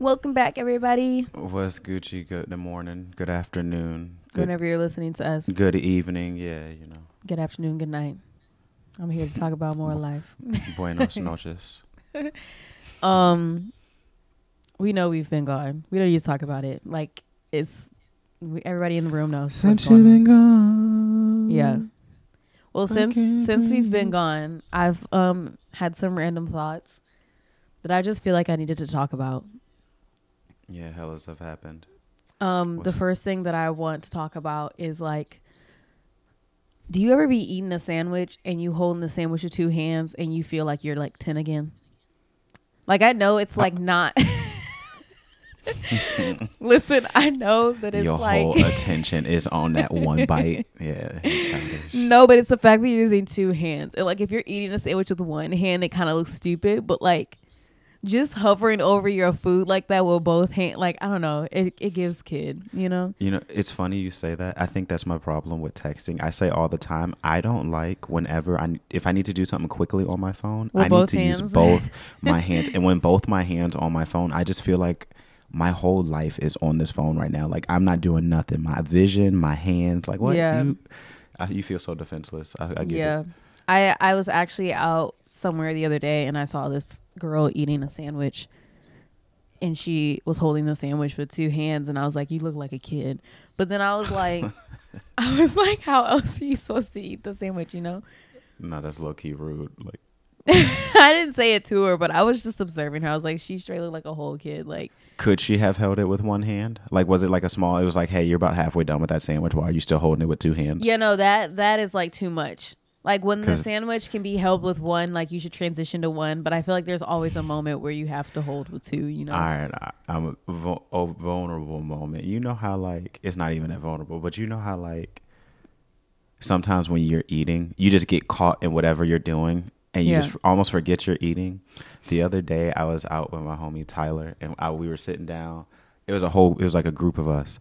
Welcome back, everybody. What's Gucci? Good morning, good afternoon, good, Whenever you're listening to us, good evening. Yeah, you know, good afternoon, good night. I'm here to talk about more life. buenos noches. Um, we know we've been gone. We don't need to talk about it. Like it's we, everybody in the room knows. Since you've been gone. Yeah. Well, I since since we've been gone, I've um had some random thoughts that I just feel like I needed to talk about. Yeah, hellas have happened. Um, the What's- first thing that I want to talk about is like, do you ever be eating a sandwich and you holding the sandwich with two hands and you feel like you're like ten again? Like I know it's like not. Listen, I know that it's Your like whole attention is on that one bite. Yeah, no, but it's the fact that you're using two hands. And like if you're eating a sandwich with one hand, it kind of looks stupid. But like just hovering over your food like that with both hand, like I don't know, it it gives kid, you know. You know, it's funny you say that. I think that's my problem with texting. I say all the time, I don't like whenever I if I need to do something quickly on my phone, With I need to use both my hands. And when both my hands on my phone, I just feel like my whole life is on this phone right now. Like I'm not doing nothing. My vision, my hands, like what Yeah. you I, you feel so defenseless. I, I get yeah. it. I I was actually out somewhere the other day and I saw this girl eating a sandwich and she was holding the sandwich with two hands and I was like you look like a kid. But then I was like I was like how else are you supposed to eat the sandwich, you know? No, that's low key rude. Like I didn't say it to her, but I was just observing her. I was like she straight looked like a whole kid like could she have held it with one hand? Like was it like a small it was like, hey, you're about halfway done with that sandwich. Why are you still holding it with two hands? Yeah, no, that that is like too much. Like when the sandwich can be held with one, like you should transition to one. But I feel like there's always a moment where you have to hold with two. You know? All right, I, I'm a, a vulnerable moment. You know how like it's not even that vulnerable, but you know how like sometimes when you're eating, you just get caught in whatever you're doing, and you Yeah. just almost forget you're eating. The other day, I was out with my homie Tyler, and I, we were sitting down. It was a whole. It was like a group of us,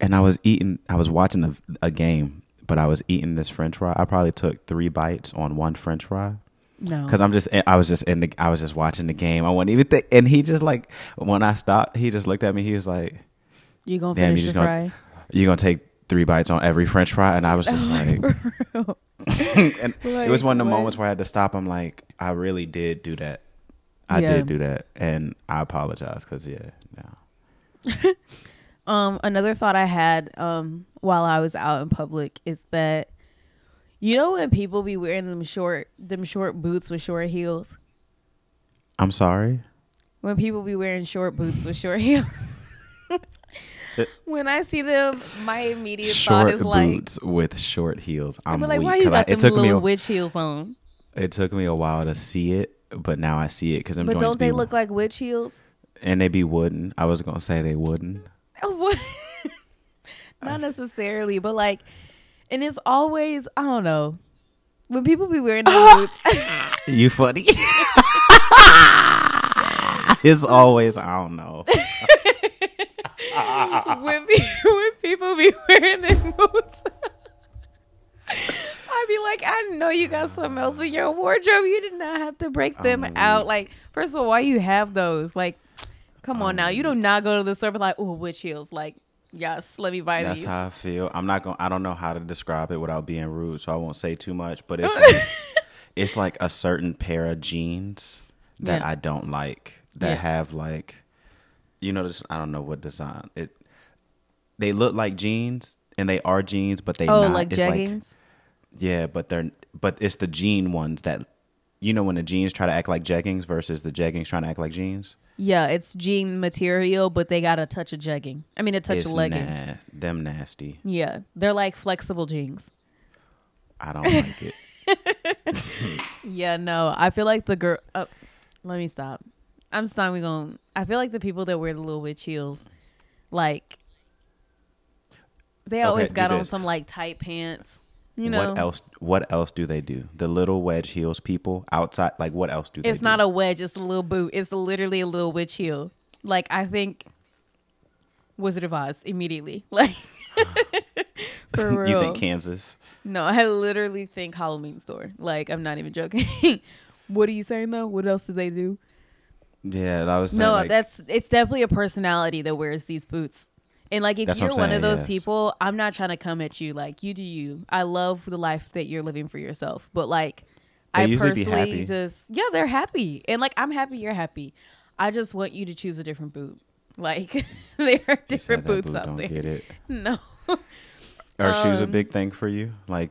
and I was eating. I was watching a, a game, but I was eating this French fry. I probably took three bites on one French fry no, because I'm just eh, I was just in the I was just watching the game. I wasn't even think, and he just like when I stopped, he just looked at me. He was like, you gonna Damn, you finish just your gonna- fry? "You gonna take three bites on every French fry?" And I was just like, and it was one of the what? moments where I had to stop. I'm like, I really did do that. I Yeah. did do that, and I apologize because yeah, no. Um, another thought I had um while I was out in public is that you know when people be wearing them short them short boots with short heels. I'm sorry. When people be wearing short boots with short heels. when I see them, my immediate thought Short is like, boots with short heels. I'm I'm like, weak why you 'cause I- got them it took me little a, witch heels on? it took me a while to see it, but now I see it because them But don't they look like witch heels? and they be wooden. I was gonna say they wouldn't. What? Not necessarily, but like, and it's always I don't know when people be wearing those boots. You funny. it's always I don't know. when, pe- when people be wearing them boots, I'd be like, I know you got something else in your wardrobe. You did not have to break them Um, out. Like, first of all, why you have those? Like, come on um, now, you do not go to the store like, oh, witch heels. Like, yes, let me buy that. That's these. how I feel. I'm not going. to I don't know how to describe it without being rude, so I won't say too much. But it's like, it's like a certain pair of jeans that Yeah. I don't like that Yeah. have like, you know, this I don't know what design it. They look like jeans and they are jeans, but they oh, not. like it's jeggings. Yeah, but they're but it's the jean ones that you know when the jeans try to act like jeggings versus the jeggings trying to act like jeans. Yeah, it's jean material, but they got a touch of jegging. I mean, a touch it's of legging. na- them nasty. Yeah, they're like flexible jeans. I don't like it. Yeah, no, I feel like the girl. Uh, let me stop. I'm just not even going. I feel like the people that wear the little witch heels, like, they always do got on some like tight pants. You know, what else? What else do they do? The little wedge heels people outside. Like what else do they? it's do? not a wedge; it's a little boot. It's literally a little witch heel. Like I think Wizard of Oz immediately. Like for real. you think Kansas? No, I literally think Halloween store. Like, I'm not even joking. what are you saying though? What else do they do? Yeah, that was saying, No, like, that's it's definitely a personality that wears these boots. And like if That's you're one of those yes. people, I'm not trying to come at you. Like you do you. I love the life that you're living for yourself. But like They I personally just yeah, they're happy. And like I'm happy you're happy. I just want you to choose a different boot. Like there are different boots boot out don't there. Get it? No. Are shoes a Um, big thing for you? Like,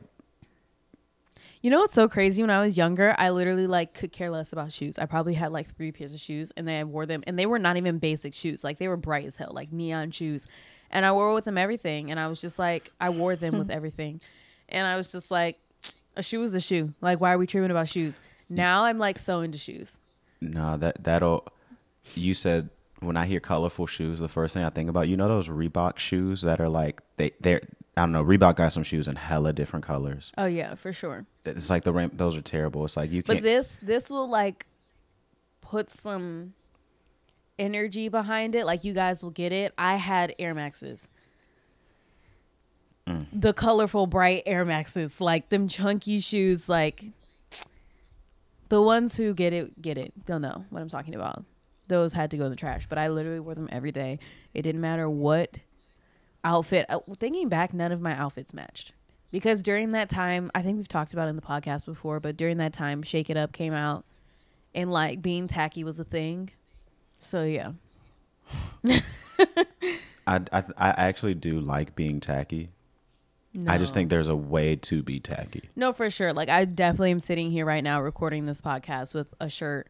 You know what's so crazy? When I was younger, I literally like could care less about shoes. I probably had like three pairs of shoes, and then I wore them, and they were not even basic shoes. Like they were bright as hell, like neon shoes, and I wore with them everything. And I was just like, I wore them with everything, and I was just like, a shoe is a shoe. Like why are we tripping about shoes? Now I'm like so into shoes. no, that that'll. You said when I hear colorful shoes, the first thing I think about, you know, those Reebok shoes that are like they they're. I don't know. Reebok got some shoes in hella different colors. Oh yeah, for sure. It's like the ram- those are terrible. It's like you can't. But this this will like put some energy behind it. Like you guys will get it. I had Air Maxes. Mm. The colorful bright Air Maxes, like them chunky shoes, like the ones who get it get it. They'll know what I'm talking about. Those had to go in the trash, but I literally wore them every day. It didn't matter what outfit. uh, Thinking back, none of my outfits matched because during that time, I think we've talked about in the podcast before, but during that time, Shake It Up came out, and like being tacky was a thing. So yeah, I, I I actually do like being tacky. I just think there's a way to be tacky. no for sure. Like I definitely am sitting here right now recording this podcast with a shirt,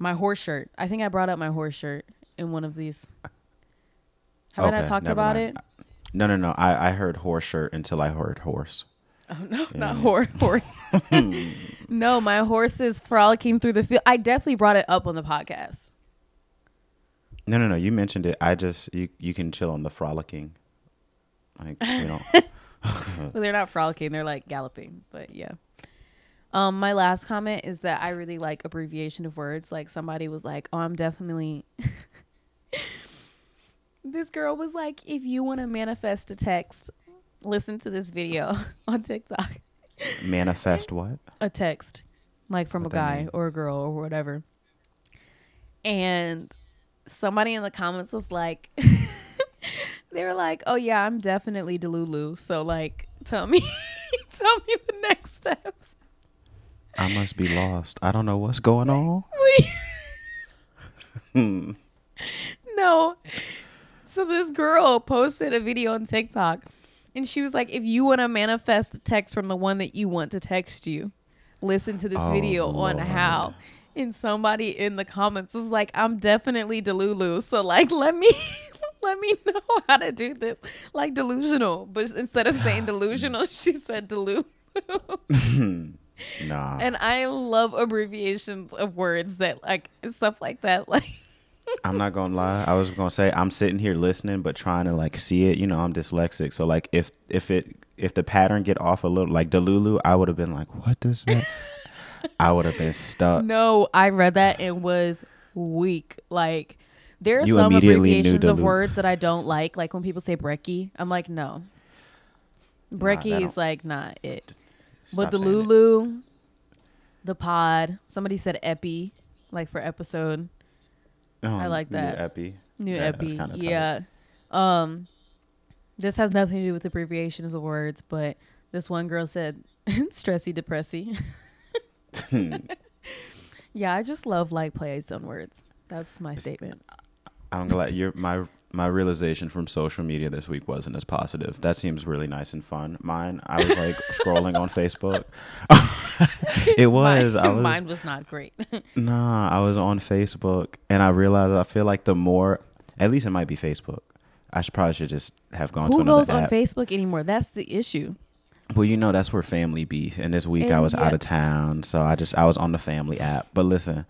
my horse shirt. I think I brought up my horse shirt in one of these. Have I not Okay, talked about mind. it? No, no, no. I, I heard horse shirt until I heard horse. Oh no, Yeah. not horse. Horse. no, my horse is frolicking through the field. I definitely brought it up on the podcast. No, no, no. You mentioned it. I just you you can chill on the frolicking. Like you know. Well, they're not frolicking; they're like galloping. But yeah. Um, my last comment is that I really like abbreviation of words. Like somebody was like, "Oh, I'm definitely." This girl was like, "If you want to manifest a text, listen to this video on TikTok. manifest what? A text, like from What a guy or a girl or whatever." And somebody in the comments was like, "They were like, oh yeah, I'm definitely Delulu. So like, tell me, tell me the next steps." I must be lost. I don't know what's going on. No. So this girl posted a video on TikTok and she was like, if you want to manifest text from the one that you want to text you, listen to this Oh, video on Lord. how. And somebody in the comments was like, I'm definitely Delulu. So like let me let me know how to do this. Like delusional. But instead of saying delusional, she said Delulu. Nah. And I love abbreviations of words that like stuff like that. Like I'm not gonna lie. I was gonna say I'm sitting here listening, but trying to like see it. You know, I'm dyslexic, so like if if it if the pattern get off a little, like Delulu, I would have been like, "What does that?" I would have been stuck. no, I read that and was weak. Like there are You some abbreviations of words that I don't like. Like when people say brekkie, I'm like, no. Brekkie that is like not it. But the saying it. Lulu, the pod. Somebody said epi, like for episode. I Um, like new that. Epi. New Yeah, epi. Yeah. Um this has nothing to do with abbreviations of words, but this one girl said stressy depressy. yeah, I just love like plays on words. That's my statement. I'm glad you're my my realization from social media this week wasn't as positive. That seems really nice and fun. Mine, I was like scrolling on Facebook. it was. Mine, I was. mine was not great. Nah, I was on Facebook and I realized I feel like the more, at least it might be Facebook. I should probably should just have gone to Who another goes on. Facebook anymore? That's the issue. well, you know that's where family be. And this week I And was out of town, so I just I was on the family app. But listen,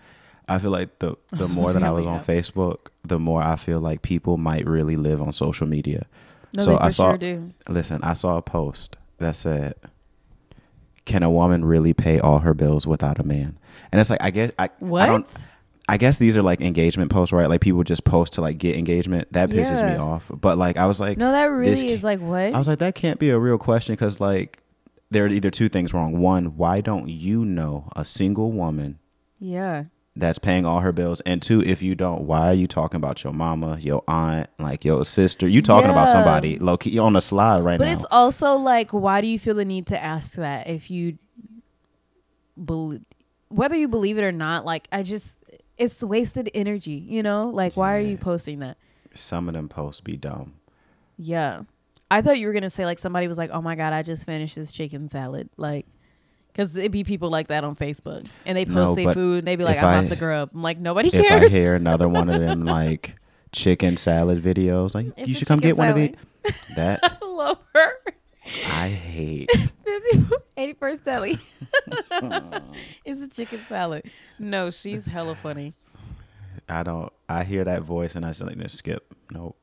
I feel like the the more that I was on app. Facebook, the more I feel like people might really live on social media. No, So I saw- sure do. Listen, I saw a post that said, "Can a woman really pay all her bills without a man?" And it's like I guess I What? I don't I guess these are like engagement posts, right? Like people just post to like get engagement. That pisses me off. But like I was like, no, that this really is like what? I was like, that can't be a real question because like there are either two things wrong. One, why don't you know a single woman yeah. That's paying all her bills, and two, if you don't, why are you talking about your mama, your aunt, like your sister? You talking about somebody low key on the slide right now. But it's also like, why do you feel the need to ask that if you believe, whether you believe it or not? Like, I just, it's wasted energy, you know? Like, why are you posting that? Some of them posts be dumb. Yeah. I thought you were going to say, like, somebody was like, oh my God, I just finished this chicken salad. Like, because it'd be people like that on Facebook and they No, post their food and they be like, I'm about to grub. I'm like, nobody If cares. I hear another one of them like chicken salad videos, like It's you should come chicken get one of salad. these. That I love her. I hate. 81st Deli. it's a chicken salad. No, she's hella funny. I don't. I hear that voice and I say like, no, skip. Nope.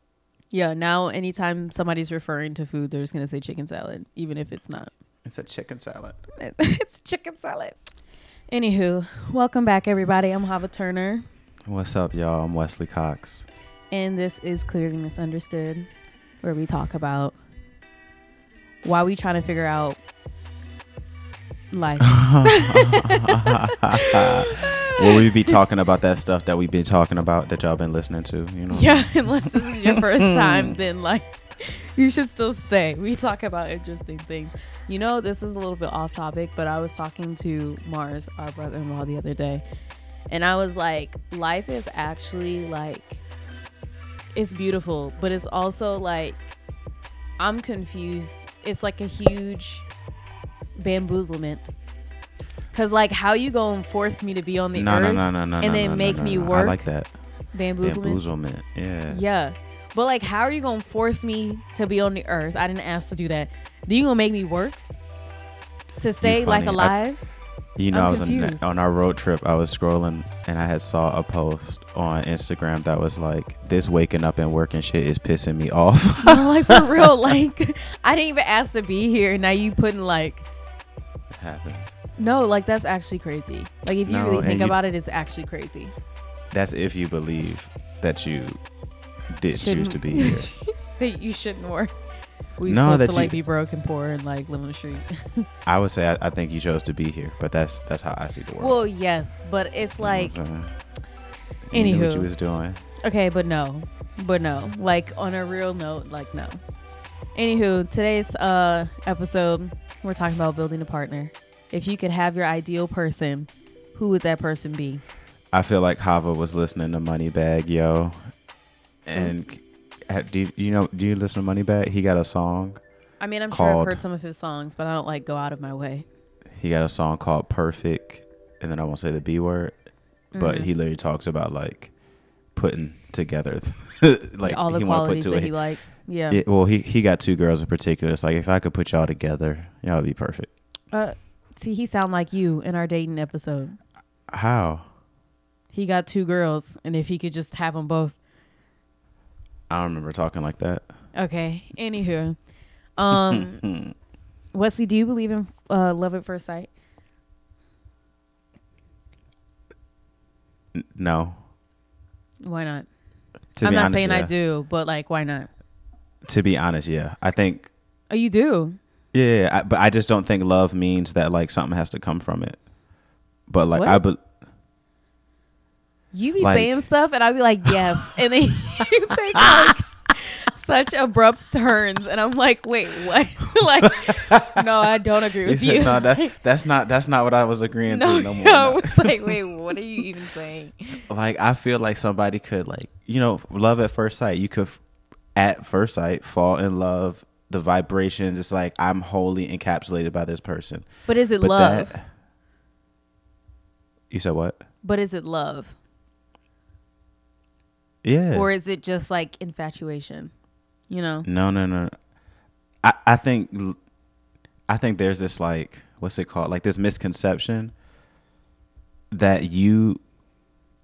Yeah, now anytime somebody's referring to food, they're just gonna say chicken salad, even if it's not. It's a chicken salad. it's chicken salad. Anywho, welcome back, everybody. I'm Hava Turner, What's up, y'all? I'm Wesley Cox. and this is Clearly Misunderstood, where we talk about why we trying to figure out life. Will we be talking about that stuff that we've been talking about that y'all been listening to? You know. yeah, unless this is your first time, then like you should still stay. We talk about interesting things. You know, this is a little bit off topic, but I was talking to Mars, our brother-in-law, the other day, and I was like, life is actually like it's beautiful, but it's also like I'm confused. It's like a huge bamboozlement. Cause like how you gonna force me to be on the No, earth no, no, no, and no, then no, make no, me no. I like that. bamboozlement? Bamboozlement. Yeah. Yeah. But like how are you gonna force me to be on the earth? I didn't ask to do that. Then you gonna make me work to stay like funny. I- alive? You know, I'm I was on, on our road trip. I was scrolling and I had saw a post on Instagram that was like, "This waking up and working shit is pissing me off." no, like for real. Like I didn't even ask to be here. Now you putting like it happens. no, like that's actually crazy. Like if you No, really think you- about it, it's actually crazy. That's if you believe that you did choose Shouldn't- to be here. That you shouldn't work. We No, supposed that to like you- be broke and poor and like live on the street. I would say I, I think you chose to be here, but that's that's how I see the world. well, yes, but it's You know what like? You what Anywho. you was doing. Okay, but no, but no. Like on a real note, like no. Anywho, today's uh episode, we're talking about building a partner. If you could have your ideal person, who would that person be? I feel like Hava was listening to Moneybagg Yo, and ha- do you, you know? Do you listen to Moneybagg? He got a song. I mean, I'm sure I've Called- heard some of his songs, but I don't like go out of my way. He got a song called "Perfect," and then I won't say the B word, but Mhm. he literally talks about like putting together, like all the he want to put qualities that he likes. Yeah. Yeah, well, he he got two girls in particular. It's like if I could put y'all together, y'all would be perfect. Uh, see, he sound like you in our dating episode. How? He got two girls, and if he could just have them both. I don't remember talking like that. Okay. Anywho, um, Wesley, do you believe in uh, love at first sight? N- no. Why not? To I'm not honest, saying I do, but like, why not? To be honest, yeah, I think Oh, you do. yeah, I, but I just don't think love means that like something has to come from it. But like What? I, be, You be Like- saying stuff, and I'll be like, yes, and then you take like such abrupt turns, and I'm like, wait, what? like, no, I don't agree with you. no, that, that's not that's not what I was agreeing no, to no more. no, no. it's like, wait, what are you even saying? like I feel like somebody could like you know love at first sight. You could at first sight fall in love. The vibrations, it's like I'm wholly encapsulated by this person. But is it But love? that you said what? but is it love, Yeah. or is it just like infatuation? You know? No, no, no. I, I think I think there's this like what's it called? Like this misconception that you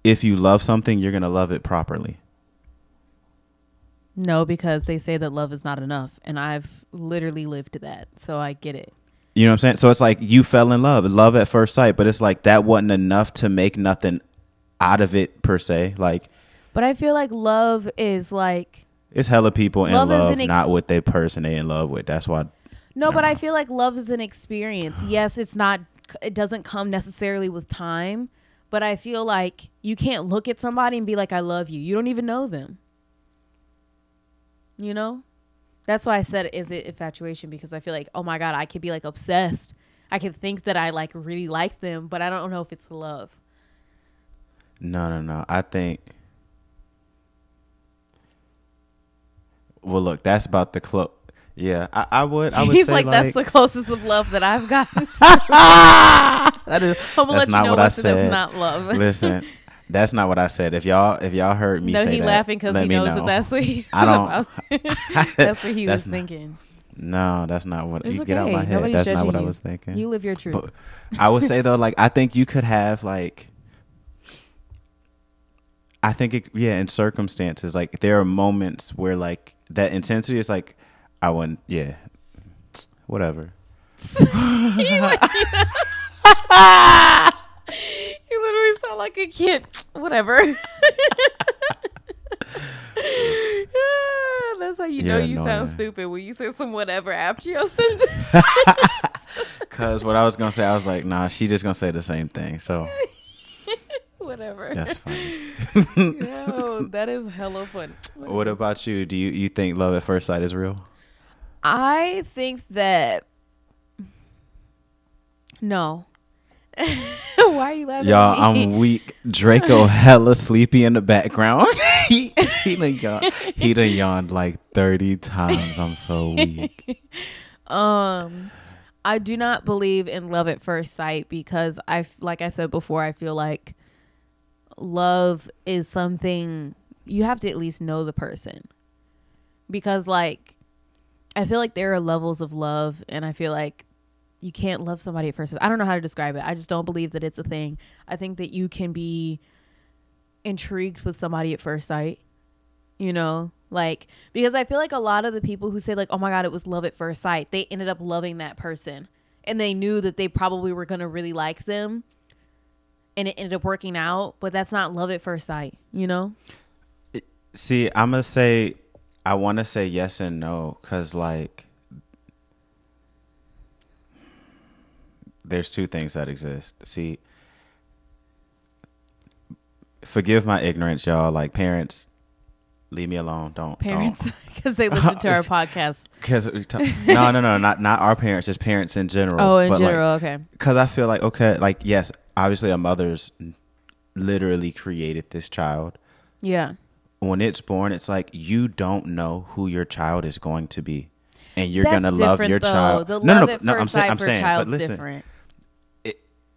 if you love something, you're gonna love it properly. No, because they say that love is not enough, and I've literally lived that, so I get it. You know what I'm saying? So it's like you fell in love, love at first sight, but it's like that wasn't enough to make nothing out of it per se. Like But I feel like love is like it's hella people in Love love, ex- not with the person they in love with. That's why No, but I feel like love is an experience. Yes, it's not it doesn't come necessarily with time, But I feel like you can't look at somebody and be like, I love you. You don't even know them. You know? That's why I said, is it infatuation? Because I feel like, oh my God, I could be like obsessed. I could think that I like really like them, but I don't know if it's love. No, no, no. I think. Well, look, that's about the close. Yeah, I, I would. I would He's say like, like, that's the closest of love that I've gotten. To. that is. I'm gonna That's let not you know what I that that's said. not love. Listen, that's not what I said. If y'all, if y'all heard me no, say he that, laughing because he knows know. that that's what he. I don't- about. that's what he That's was not- thinking. No, that's not what. It's you get out my okay. head. Nobody's That's not what judging I you. was thinking. You live your truth. But I would say though, like I think you could have like. I think it, yeah, in circumstances like there are moments where like that intensity is like, I wouldn't, yeah, whatever. you literally sound like a kid. Whatever. That's how you know You're you sound stupid when you say some whatever after your sentence. Cause what I was gonna say, I was like, nah, she just gonna say the same thing. So whatever. that's funny. Yo, that is hella fun. what about you? Do you you think love at first sight is real? I think that no. Why are you laughing? Y'all, at me? I'm weak. Draco hella sleepy in the background. he he done yawned, he done yawned like thirty times. I'm so weak. Um, I do not believe in love at first sight because I, like I said before, I feel like love is something you have to at least know the person. Because like, I feel like there are levels of love, and I feel like you can't love somebody at first. sight. I don't know how to describe it. I just don't believe that it's a thing. I think that you can be intrigued with somebody at first sight you know like because i feel like a lot of the people who say like oh my god it was love at first sight they ended up loving that person and they knew that they probably were going to really like them and it ended up working out but that's not love at first sight you know See, I'm gonna say I want to say yes and no because like there's two things that exist. See, forgive my ignorance, y'all. Like parents, leave me alone. Don't parents because they listen to our podcast Because no, no, no, not not our parents, just parents in general. oh in But, like, general okay because I feel like okay, like yes, obviously a mother's literally created this child. yeah When it's born, it's like you don't know who your child is going to be, and you're That's gonna love your though. child. the no, love no, no. first I'm saying, I'm saying, but listen, different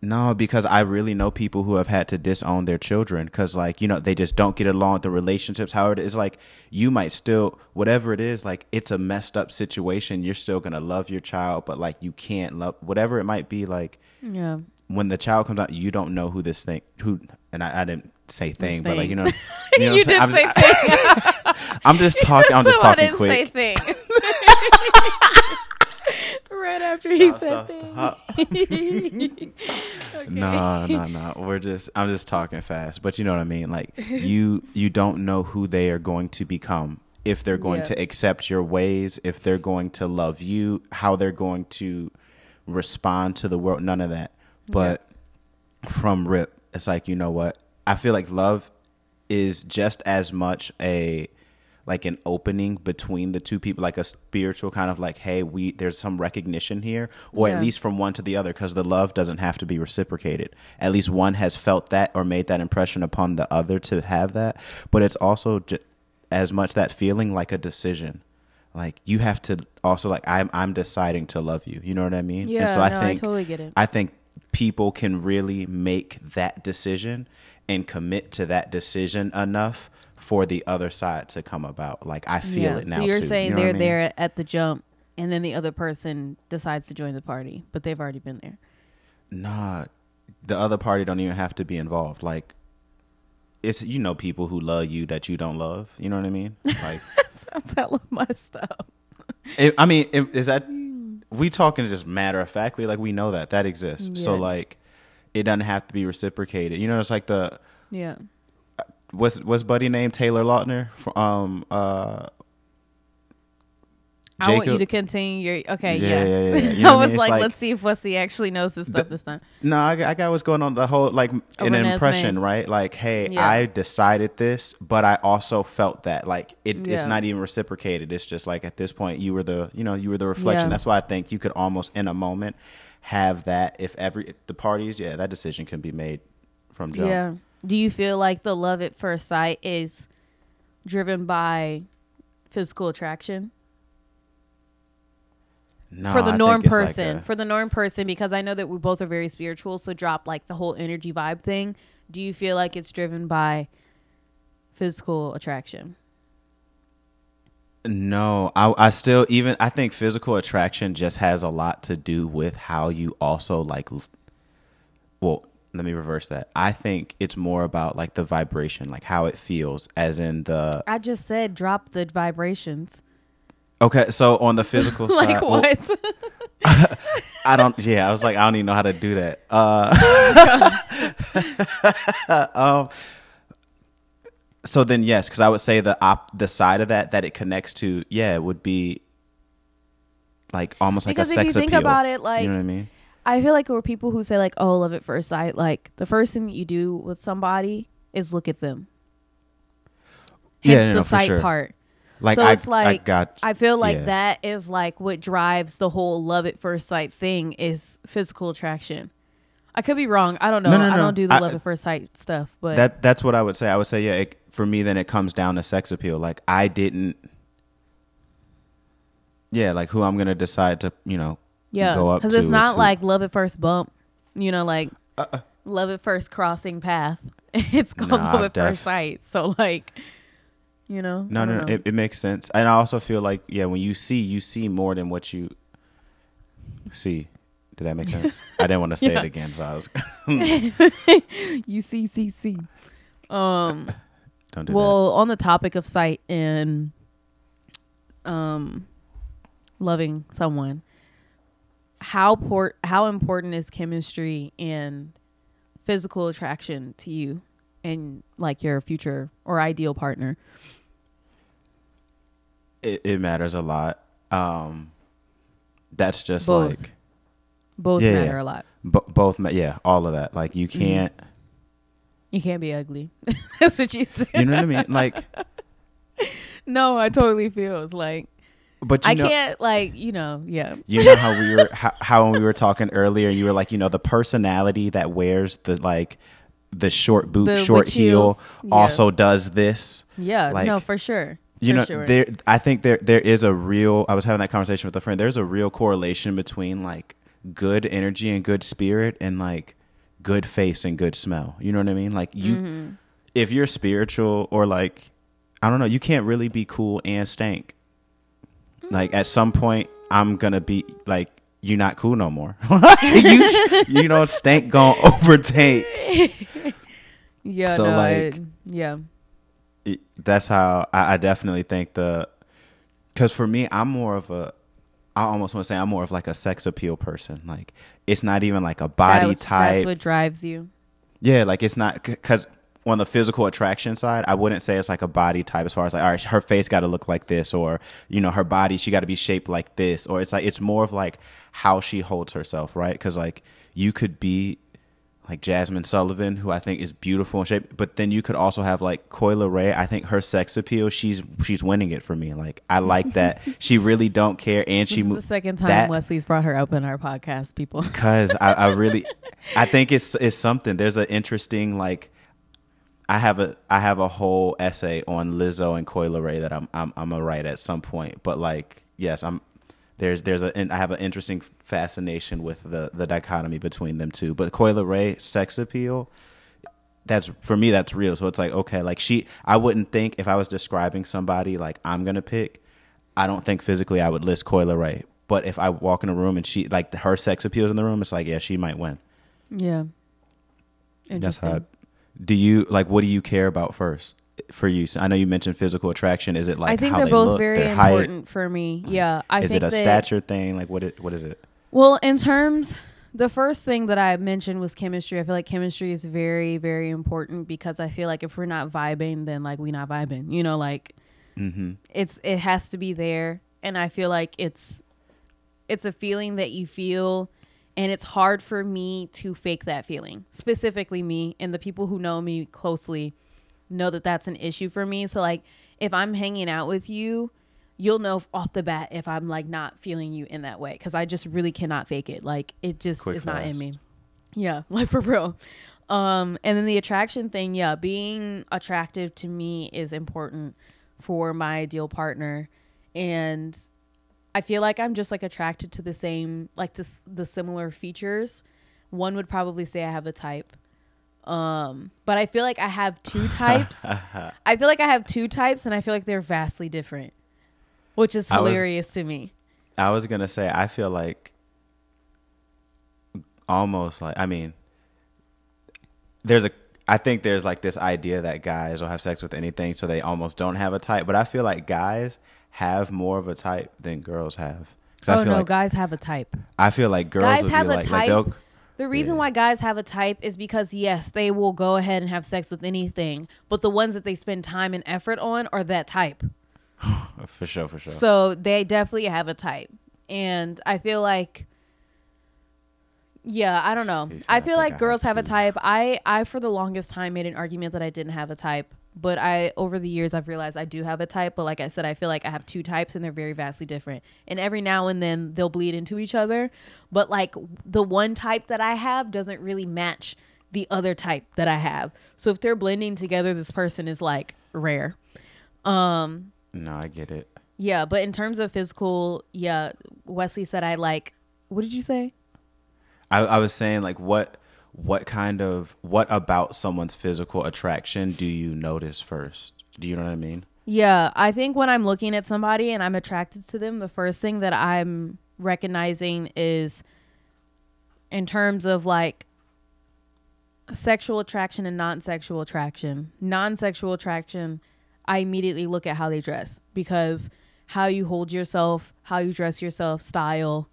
no, because I really know people who have had to disown their children because, like, you know, they just don't get along with the relationships. How it is, like, you might still, whatever it is, like, it's a messed up situation. You're still gonna love your child, but like, you can't love whatever it might be. Like, yeah when the child comes out, you don't know who this thing, who, and I, I didn't say thing, but like, you know, you, know you I'm did saying? say just, thing I'm just talking. I'm just I talking quick. Right after he Stop, said stop, Okay. No, no, no. We're just I'm just talking fast, but you know what I mean. Like you you don't know who they are going to become. If they're going Yeah. to accept your ways, if they're going to love you, how they're going to respond to the world, none of that. But from rip, it's like, you know what? I feel like love is just as much a like an opening between the two people like a spiritual kind of like hey we there's some recognition here or Yeah. at least from one to the other because the love doesn't have to be reciprocated. At least one has felt that or made that impression upon the other to have that. But it's also j- as much that feeling like a decision. Like you have to also like i'm i'm deciding to love you. You know what i mean? Yeah and so i no, think I totally get it. I think people can really make that decision and commit to that decision enough for the other side to come about. Like I feel Yeah, it now. So you're too. saying You know they're I mean? there at the jump, and then the other person decides to join the party, but they've already been there. Nah, the other party don't even have to be involved. Like it's you know people who love you that you don't love. You know what I mean? Like Sounds hella messed up. it, I mean, it, is that we talking just matter of factly? Like we know that that exists. So like it doesn't have to be reciprocated. You know, it's like the Yeah. What's what's buddy name Taylor Lautner from um uh I want you to continue your okay, Yeah, yeah. yeah, yeah. You know I was mean? Like, like- let's see if Wesley actually knows his stuff The- this time. No, I, got- I got what's going on. The whole like A an impression, right? Like, hey, Yeah. I decided this, but I also felt that. Like, it, it's not even reciprocated. It's just like at this point, you were the, you know, you were the reflection. That's why I think you could almost in a moment have that. If every if the parties, yeah, that decision can be made from jump. Yeah. Do you feel like the love at first sight is driven by physical attraction? No, for the I norm it's like person, a- for the norm person, because I know that we both are very spiritual, so drop like the whole energy vibe thing. Do you feel like it's driven by physical attraction? No, I, I still even I think physical attraction just has a lot to do with how you also like. Well, let me reverse that. I think it's more about like the vibration, like how it feels, as in the. I just said drop the vibrations. Okay, so on the physical like side, well, what? I don't. Yeah, I was like, I don't even know how to do that. Uh, um. So then, yes, because I would say the op the side of that that it connects to, yeah, it would be like almost like Because a if you sex think appeal. about it, like you know what I mean? I feel like there were people who say like, "Oh, love at first sight." Like the first thing that you do with somebody is look at them. Yeah, Hence no, the no, sight sure. part. Like so I, it's I like got I feel like yeah. that is like what drives the whole love at first sight thing is physical attraction. I could be wrong. I don't know. No, no, I don't do the I- love at first sight stuff, but that. That's what I would say. I would say, yeah. It, for me, then it comes down to sex appeal. Like I didn't. Yeah, like who I'm gonna decide to, you know, yeah, go up because it's not like love at first bump. You know, like Uh-uh. love at first crossing path. It's called Nah, love at def- first sight. So like, you know, No, no, no. It, it makes sense, and I also feel like yeah, when you see, you see more than what you see. Did that make sense? I didn't want to say Yeah. it again, so I was UCCC. Um. don't do well, on the topic of sight and um, loving someone, how port how important is chemistry and physical attraction to you and like your future or ideal partner? It, it matters a lot. Um, that's just Both. like Both Yeah, matter a lot. bo- both. ma- Yeah, all of that. Like you can't. You can't be ugly. That's what you said. You know what I mean? Like, no, I totally feel it's like but you I know, can't like you know yeah you know how we were how, how when we were talking earlier you were like you know the personality that wears the like the short boot The short heel yeah. also does this yeah Like, no for sure you For know sure. there i think there there is a real i was having that conversation with a friend there's a real correlation between like good energy and good spirit and like good face and good smell you know what i mean like you Mm-hmm. if you're spiritual or like i don't know you can't really be cool and stank like at some point i'm gonna be like you're not cool no more. You you know stank gonna overtake. Yeah so, no, like, it- yeah. it- that's how I, I definitely think the because for me i'm more of a i almost want to say i'm more of like a sex appeal person. Like it's not even like a body That's- type. That's what drives you. yeah like it's not because on the physical attraction side i wouldn't say it's like a body type as far as like all right her face got to look like this or you know her body she got to be shaped like this or it's like it's more of like how she holds herself right because like you could be like Jazmine Sullivan, who I think is beautiful in shape, but then you could also have like Coi Leray. I think her sex appeal, she's she's winning it for me. Like I like that she really don't care, and This she is mo- the second time that- Wesley's brought her up in our podcast, people. because I, I really I think it's it's something. There's an interesting like I have a I have a whole essay on Lizzo and Coi Leray that I'm I'm I'm gonna write at some point. But like yes, I'm there's there's a and I have an interesting fascination with the the dichotomy between them two. But Coi Leray sex appeal that's for me that's real. So it's like okay, like she I wouldn't think if I was describing somebody like I'm gonna pick, I don't think physically I would list Coi Leray. But if I walk in a room and she like her sex appeals in the room, it's like yeah, she might win. Yeah. That's how. Interesting. Do you like? What do you care about first for you? So I know you mentioned physical attraction. Is it like I think how they're they both look, very their height? important for me. Yeah. I is think it a that, stature thing? Like what? It, what is it? Well, in terms, the first thing that I mentioned was chemistry. I feel like chemistry is very, very important because I feel like if we're not vibing, then like we not vibing. You know, like Mm-hmm. it's it has to be there. and I feel like it's it's a feeling that you feel and it's hard for me to fake that feeling. Specifically me and the people who know me closely know that that's an issue for me. So like if I'm hanging out with you, you'll know off the bat if I'm like not feeling you in that way cuz I just really cannot fake it. Like it just Quick is not in me. Yeah, like for real. Um, and then the attraction thing, yeah, being attractive to me is important for my ideal partner, and I feel like I'm just like attracted to the same, like to s- the similar features. One would probably say I have a type, um, but I feel like I have two types. I feel like I have two types, and I feel like they're vastly different, which is I was- hilarious to me. I was gonna say I feel like almost like I mean there's a I think there's like this idea that guys will have sex with anything so they almost don't have a type, but I feel like guys have more of a type than girls have. Oh feel no, like guys have a type. I feel like girls Guys have a like, like type. they'll The reason Yeah. why guys have a type is because yes, they will go ahead and have sex with anything, but the ones that they spend time and effort on are that type. for sure, for sure. So they definitely have a type. And I feel like yeah, I don't know. Said, I "I feel like I girls have have a type. I I for the longest time made an argument that I didn't have a type, but I over the years I've realized I do have a type, but like I said I feel like I have two types and they're very vastly different. And every now and then they'll bleed into each other, but like the one type that I have doesn't really match the other type that I have. So if they're blending together this person is like rare. Um no, I get it. yeah, but in terms of physical, yeah, Wesley said I like. What did you say? I, I was saying like what what kind of what about someone's physical attraction do you notice first? Do you know what I mean? Yeah, I think when I'm looking at somebody and I'm attracted to them, the first thing that I'm recognizing is in terms of like sexual attraction and non-sexual attraction. Non-sexual attraction, I immediately look at how they dress because how you hold yourself, how you dress yourself, style,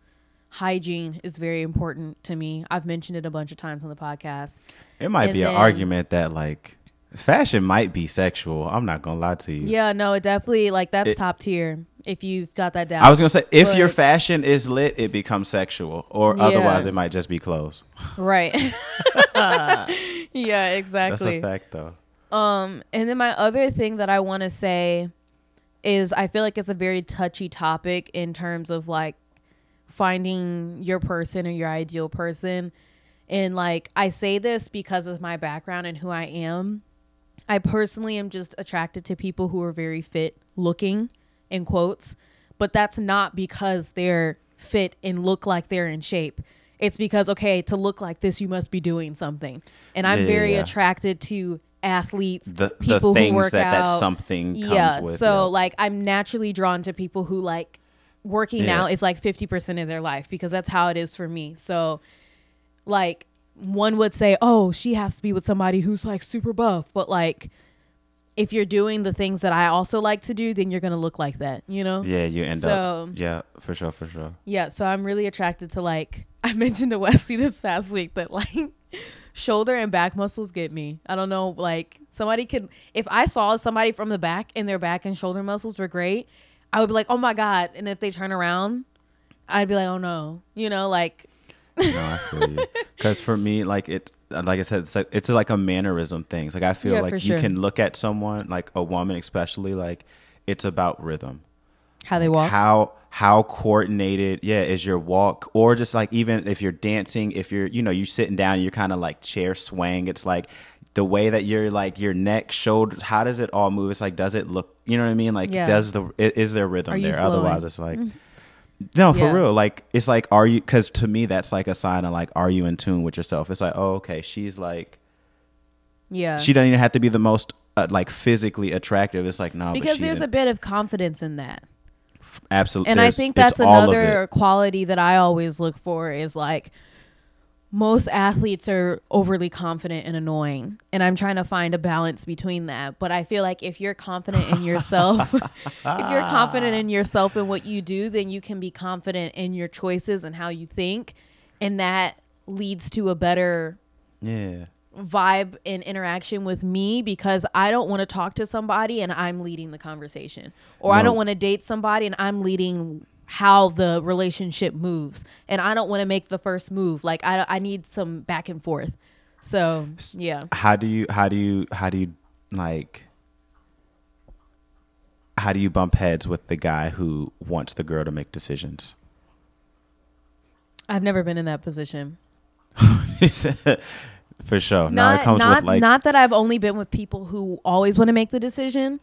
hygiene is very important to me. I've mentioned it a bunch of times on the podcast. It might And be an argument that like fashion might be sexual. I'm not gonna lie to you. Yeah, no, it definitely like that's It- top tier if you've got that down. I was gonna say if your fashion is lit, it becomes sexual, or Yeah. otherwise it might just be clothes. right. yeah, exactly. That's a fact, though. Um, and then my other thing that I want to say is I feel like it's a very touchy topic in terms of like finding your person or your ideal person. And like I say this because of my background and who I am. I personally am just attracted to people who are very fit looking in quotes, but that's not because they're fit and look like they're in shape. It's because okay, to look like this you must be doing something. And I'm Yeah, very yeah. attracted to athletes, The the people who work that that out. something comes yeah. with. so yeah. like I'm naturally drawn to people who like working Yeah. out is like 50% of their life because that's how it is for me. So like one would say, "Oh, she has to be with somebody who's like super buff." But like if you're doing the things that I also like to do, then you're going to look like that, you know? yeah, you end so, up. Yeah, for sure, for sure. yeah, so I'm really attracted to like I mentioned to Wesley this past week that like shoulder and back muscles get me. I don't know, like somebody could if I saw somebody from the back and their back and shoulder muscles were great, I would be like, "Oh my god." And if they turn around, I'd be like, "Oh no." You know, like No, I feel you. Because for me, like it, like I said, it's like, it's like a mannerism things. Like I feel Yeah, like you sure. can look at someone, like a woman, especially, like it's about rhythm. how they walk. How how coordinated, yeah, is your walk, or just like even if you're dancing, if you're, you know, you're sitting down, you're kind of like chair swaying. It's like the way that you're like your neck, shoulders. How does it all move? It's like, does it look? You know what I mean? Like, Yeah. does the is there rhythm there? flowing? Otherwise, it's like. No, for Yeah. real. Like it's like, are you? Because to me, that's like a sign of like, are you in tune with yourself? It's like, oh, okay, she's like, yeah. she doesn't even have to be the most uh, like physically attractive. It's like, no, because there's in, a bit of confidence in that. absolutely. and I think that's another quality that I always look for is like most athletes are overly confident and annoying and I'm trying to find a balance between that. But I feel like if you're confident in yourself if you're confident in yourself and what you do then you can be confident in your choices and how you think and that leads to a better Yeah, vibe and interaction with me because I don't want to talk to somebody and I'm leading the conversation. Or I don't want to date somebody and I'm leading how the relationship moves. And I don't want to make the first move. Like I I need some back and forth. So, yeah. how do you how do you how do you like how do you bump heads with the guy who wants the girl to make decisions I've never been in that position. for sure no not it comes not with like not that I've only been with people who always want to make the decision.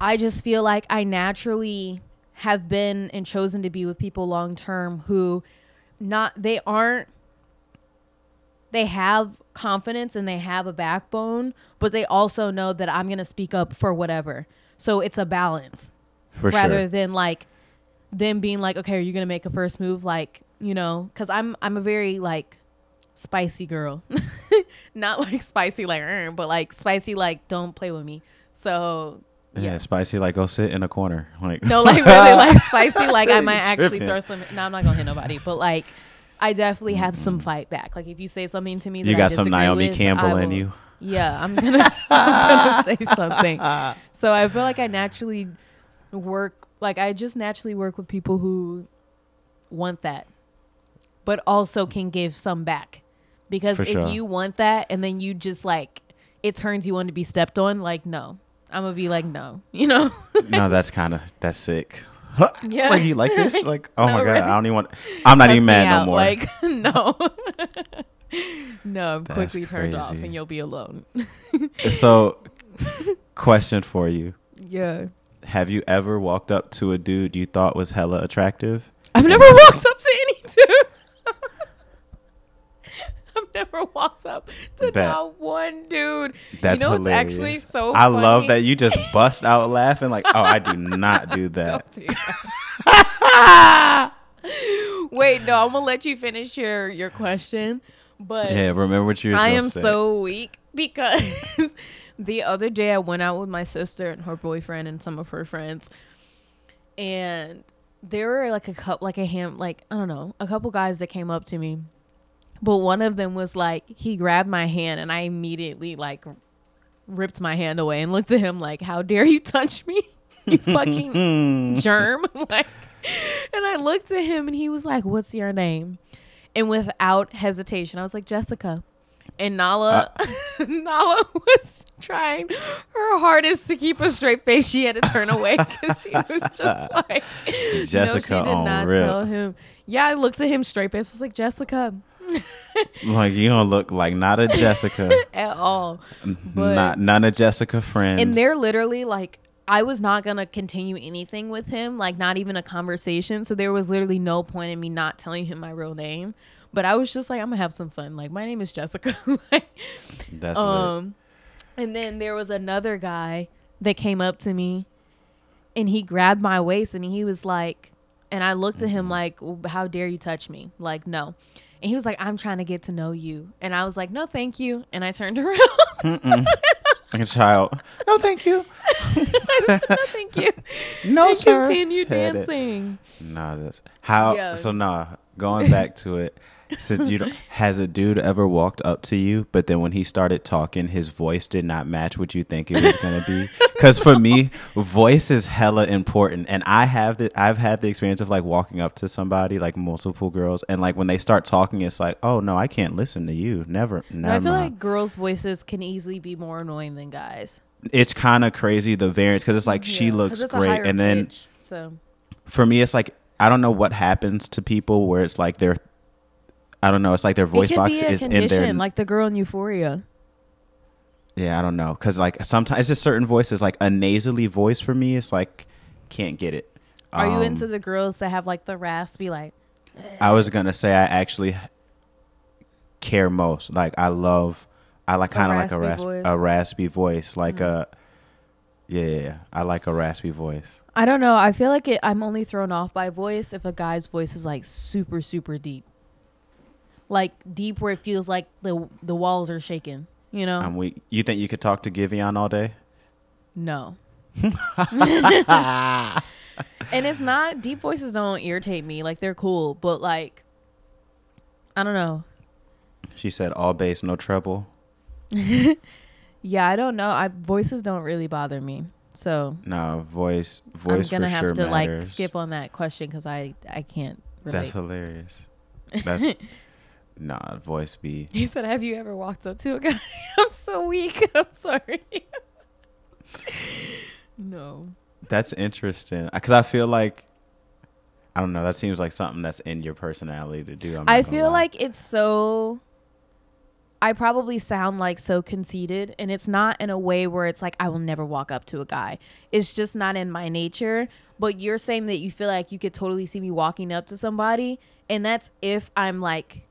I just feel like I naturally have been and chosen to be with people long term who not they aren't they have confidence and they have a backbone, but they also know that I'm going to speak up for whatever. So it's a balance for rather sure than like them being like, okay, are you gonna make a first move? Like, you know, because I'm I'm a very like spicy girl, not like spicy like, but like spicy like don't play with me. So yeah. yeah. spicy like go sit in a corner like no, like really like spicy. Like I might actually throw some. No, I'm not gonna hit nobody, but like. I definitely have some fight back. Like if you say something to me, that you got some naomi with, campbell I in you yeah, I'm gonna, I'm gonna say something. So I feel like I naturally work, like I just naturally work with people who want that, but also can give some back. Because For if sure. you want that and then you just like it turns you on to be stepped on, like no, I'm gonna be like no, you know? no that's kind of that's sick Yeah. like you like this like oh No, my god i don't even want i'm not Cuss even mad no more Like no, no, I'm That's quickly turned off and you'll be alone. so question for you yeah. have you ever walked up to a dude you thought was hella attractive I've never walked up to any dude. Never walks up to Bet. not one dude. That's you know hilarious. actually so I love that you just bust out laughing like, oh, I do not do that. Do that. Wait, no, I'm gonna let you finish your your question. But Yeah, remember what you were I am say. so weak because the other day I went out with my sister and her boyfriend and some of her friends, and there were like a couple, like a ham, like I don't know, a couple guys that came up to me, but one of them was like he grabbed my hand and I immediately like ripped my hand away and looked at him like, "How dare you touch me, you fucking germ!" like, and I looked at him and he was like, "What's your name?" And without hesitation, I was like, Jessica. And Nala, Nala was trying her hardest to keep a straight face. She had to turn away because she was just like, Jessica no, she did not real. tell him. Yeah, I looked at him straight face. I was like, Jessica, Like you don't look like not a Jessica, at all. But- not none of Jessica friends. And they're literally like, I was not gonna continue anything with him, like not even a conversation. So there was literally no point in me not telling him my real name. But I was just like, I'm gonna have some fun. Like my name is Jessica. like, That's lit. um, and then there was another guy that came up to me, and he grabbed my waist, and he was like, and I looked at him like, "How dare you touch me?" Like, no. And he was like, "I'm trying to get to know you," and I was like, "No, thank you." And I turned around. Like a child. No, thank you. no, thank you. No, and sir. Had it. dancing. No, that's how. So no, going back to it. Since you don't, has a dude ever walked up to you, but then when he started talking, his voice did not match what you think it was gonna be? Because for me, voice is hella important, and I have the I've had the experience of like walking up to somebody, like multiple girls, and like when they start talking, it's like, oh no, I can't listen to you. Never, never. I feel mind. like girls' voices can easily be more annoying than guys. it's kind of crazy the variance because it's like she looks great, and then pitch, so for me, it's like I don't know what happens to people where it's like their, I don't know, it's like their voice box is in there. like the girl in Euphoria. yeah, I don't know, because like sometimes it's just certain voices, like a nasally voice for me, it's like can't get it. Are you Um, into the girls that have like the raspy, like? I was gonna say I actually care most. Like I love, I like kind of like a raspy rasp, voice. a raspy voice, like Mm. a. Yeah, I like a raspy voice. I don't know. I feel like it, I'm only thrown off by voice if a guy's voice is like super, super deep, like deep where it feels like the the walls are shaking. You know? Um, I'm weak. You think you could talk to Giveon all day? No. and it's not deep voices don't irritate me. Like they're cool, but like I don't know. She said all bass, no treble. Yeah, I don't know. I voices don't really bother me. So No voice. Voice I'm gonna have sure to matters. like skip on that question because I I can't relate. That's hilarious. That's nah. Voice be. he said, "Have you ever walked up to a guy?" I'm so weak. I'm sorry. no. That's interesting uh, because I feel like I don't know. That seems like something that's in your personality to do. I feel lie. like it's so. I probably sound like so conceited, and it's not in a way where it's like I will never walk up to a guy. It's just not in my nature. But you're saying that you feel like you could totally see me walking up to somebody, and that's if I'm like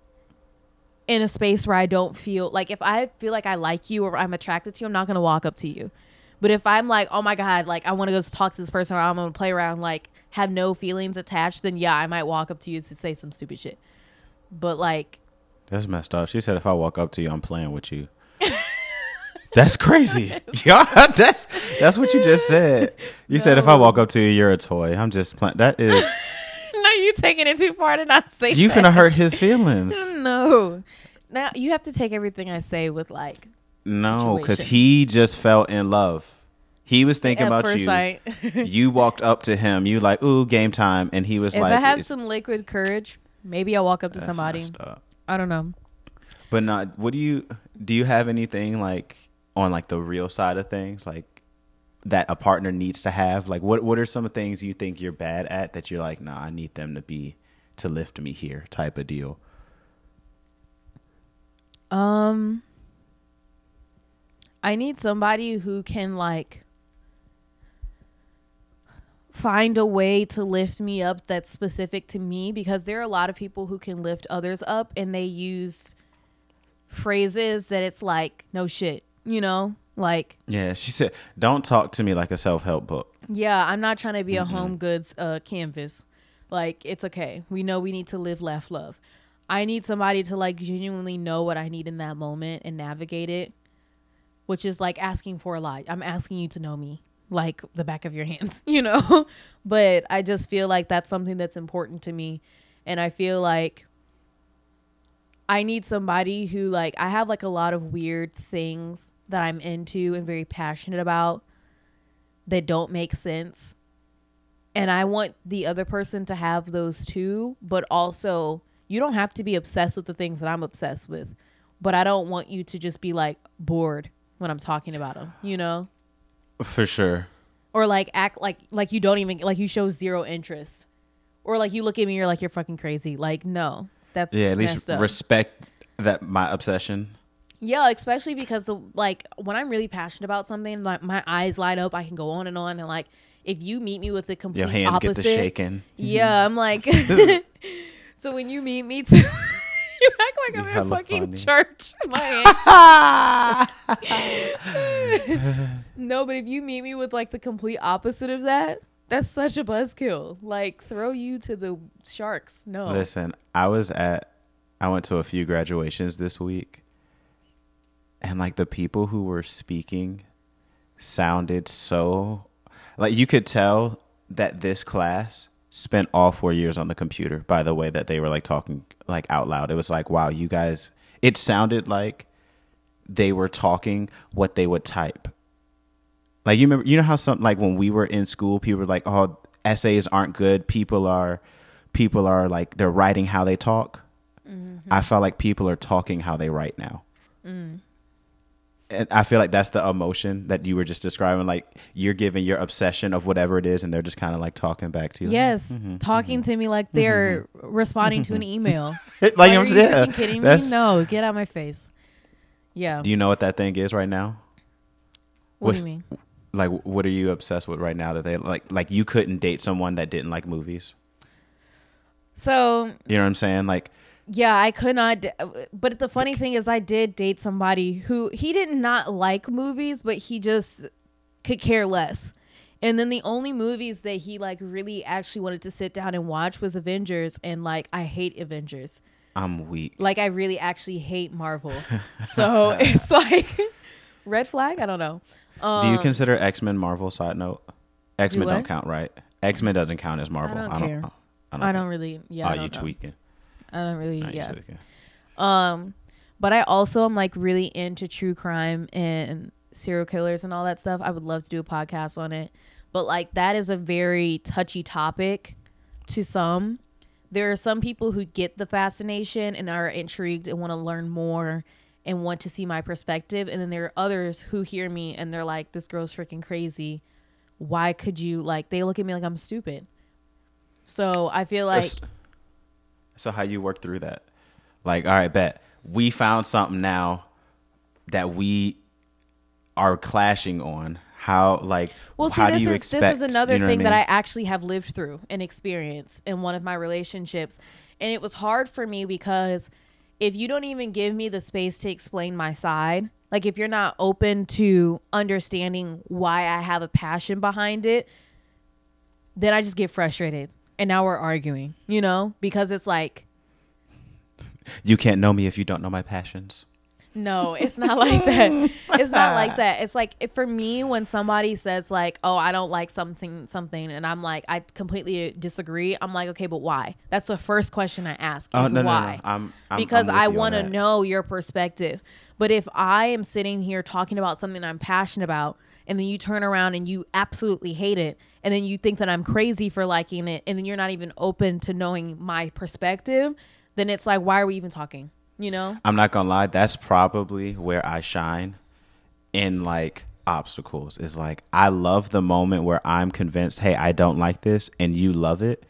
in a space where I don't feel like if I feel like I like you or I'm attracted to you, I'm not gonna walk up to you. But if I'm like, oh my god, like I want to go talk to this person or I'm gonna play around, like have no feelings attached, then yeah, I might walk up to you to say some stupid shit. But like, that's messed up. She said if I walk up to you, I'm playing with you. that's crazy. Yeah, that's that's what you just said. You said if I walk up to you, you're a toy. I'm just playing. That is no, you taking it too far to not say. you that. finna hurt his feelings. No, now you have to take everything I say with like No, because he just fell in love. He was thinking at about you. sight. You walked up to him. You like, ooh, game time, and he was if like, I have some liquid courage, maybe I'll walk up to somebody. I don't know. But not. What do you do? You have anything like on like the real side of things, like that a partner needs to have? Like, what what are some things you think you're bad at that you're like, nah, I need them to be to lift me here, type of deal. Um, I need somebody who can like find a way to lift me up that's specific to me because there are a lot of people who can lift others up and they use phrases that it's like no shit, you know? Like, Yeah, she said, don't talk to me like a self help book. yeah, I'm not trying to be a home goods uh canvas. Like, it's okay. We know we need to live, laugh, love. I need somebody to like genuinely know what I need in that moment and navigate it, which is like asking for a lot. I'm asking you to know me like the back of your hands, you know? but I just feel like that's something that's important to me. And I feel like I need somebody who like I have like a lot of weird things that I'm into and very passionate about that don't make sense. And I want the other person to have those too, but also you don't have to be obsessed with the things that I'm obsessed with. But I don't want you to just be like bored when I'm talking about them, you know? For sure. Or like act like like you don't even like you show zero interest. Or like you look at me you're like you're fucking crazy. Like no. That's Yeah, at least up. respect that my obsession. Yeah, especially because the like when I'm really passionate about something, like my eyes light up. I can go on and on, and like if you meet me with the complete Your hands opposite, get to shaking. yeah, I'm like. so when you meet me, too, you act like I'm in fucking funny. church. My no, but if you meet me with like the complete opposite of that, that's such a buzzkill. Like throw you to the sharks. No, Listen, I was at, I went to a few graduations this week, and like the people who were speaking sounded so, like you could tell that this class spent all four years on the computer by the way that they were like talking like out loud. It was like, wow, you guys, it sounded like they were talking what they would type. Like you remember, you know how some like when we were in school, people were like, "Oh, essays aren't good. People are, people are like they're writing how they talk." Mm-hmm. I felt like people are talking how they write now, mm. And I feel like that's the emotion that you were just describing. Like you're giving your obsession of whatever it is, and they're just kind of like talking back to you. Yes, Mm-hmm, mm-hmm. talking to me like they're mm-hmm. responding to an mm-hmm. email. like Are I'm you yeah, kidding me? No, get out of my face. Yeah. Do you know what that thing is right now? what what's- do you mean? Like, what are you obsessed with right now? That they like, like you couldn't date someone that didn't like movies. So You know what I'm saying? Like, yeah, I could not. d- But the funny thing is, I did date somebody who he did not like movies, but he just could care less. And then the only movies that he like really actually wanted to sit down and watch was Avengers, and like I hate Avengers. I'm weak. Like I really actually hate Marvel. so it's like red flag. I don't know. Um, Do you consider X Men Marvel? Side note, X Men what? don't count, right? X Men doesn't count as Marvel. don't care. I don't, I don't really. Yeah, oh, I you don't know. tweaking? I don't really. Yeah. Um, But I also am like really into true crime and serial killers and all that stuff. I would love to do a podcast on it. But like that is a very touchy topic to some. There are some people who get the fascination and are intrigued and want to learn more and want to see my perspective. And then there are others who hear me and they're like, this girl's freaking crazy. Why could you, like, they look at me like I'm stupid. So I feel like. That's- So how you work through that? Like, all right, bet we found something now that we are clashing on. How like Well, see, how this do you is expect? this is another you know thing that mean? I actually have lived through and experienced in one of my relationships, and it was hard for me because if you don't even give me the space to explain my side, like if you're not open to understanding why I have a passion behind it, then I just get frustrated, and now we're arguing, you know, because it's like. you can't know me if you don't know my passions. No, it's not like that. It's not like that. It's like if for me when somebody says like, "Oh, I don't like something something," and I'm like, I completely disagree. I'm like, "Okay, but why?" That's the first question I ask. Oh, is Oh no, no, why? no, I'm, I'm because I'm I want to know your perspective. But if I am sitting here talking about something I'm passionate about, and then you turn around and you absolutely hate it, and then you think that I'm crazy for liking it, and then you're not even open to knowing my perspective, then it's like, why are we even talking? You know? I'm not gonna lie, that's probably where I shine in like obstacles. Is like I love the moment where I'm convinced, hey, I don't like this, and you love it,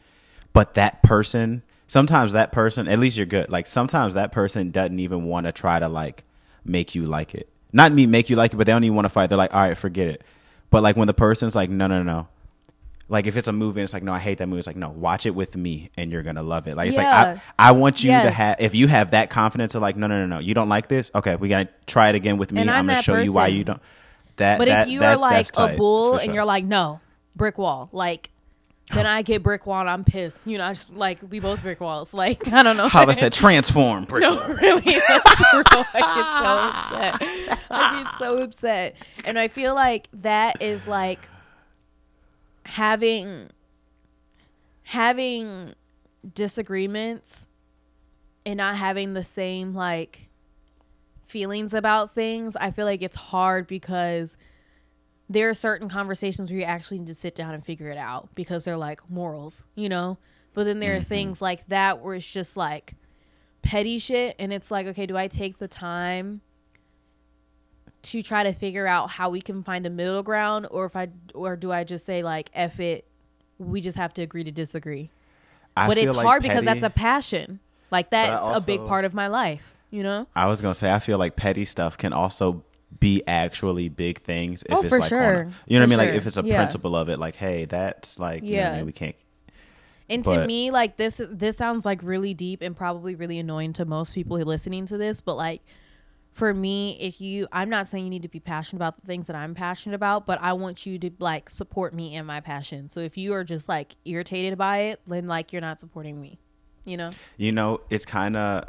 but that person, sometimes that person, at least you're good. Like sometimes that person doesn't even want to try to like make you like it. Not me make you like it, but they don't even want to fight. They're like, all right, forget it. But like when the person's like, no, no, no. Like if it's a movie and it's like, no, I hate that movie. It's like, no, watch it with me and you're gonna love it. Like it's Yeah. like I, I want you to have if you have that confidence of like, no, no, no, no, you don't like this. Okay, we gotta try it again with me. And I'm I'm, gonna show you why you don't. That, But that, if you that- are like that's a bull for and you're like, no, brick wall, like, then I get brick wall and I'm pissed. You know, I just like we both brick walls. Like, I don't know. Hava said, transform. Brick. no, really. I get so upset. I get so upset, and I feel like that is like having having disagreements and not having the same like feelings about things. I feel like it's hard because there are certain conversations where you actually need to sit down and figure it out because they're like morals, you know? But then there are mm-hmm. things like that where it's just like petty shit and it's like, okay, do I take the time to try to figure out how we can find a middle ground or if I or do I just say like F it, we just have to agree to disagree. I but it's like hard because that's a passion. Like that's a big part of my life, you know? I was gonna say I feel like petty stuff can also be actually big things if Oh, it's for like on a- sure. you know what I For mean? Like if it's a Yeah. principle of it, like hey, that's like you know I Yeah. mean? we can't. And to me, like this is this sounds like really deep and probably really annoying to most people who are listening to this, but like for me, if you I'm not saying you need to be passionate about the things that I'm passionate about, but I want you to like support me and my passion. So if you are just like irritated by it, then like you're not supporting me. You know? You know, it's kind of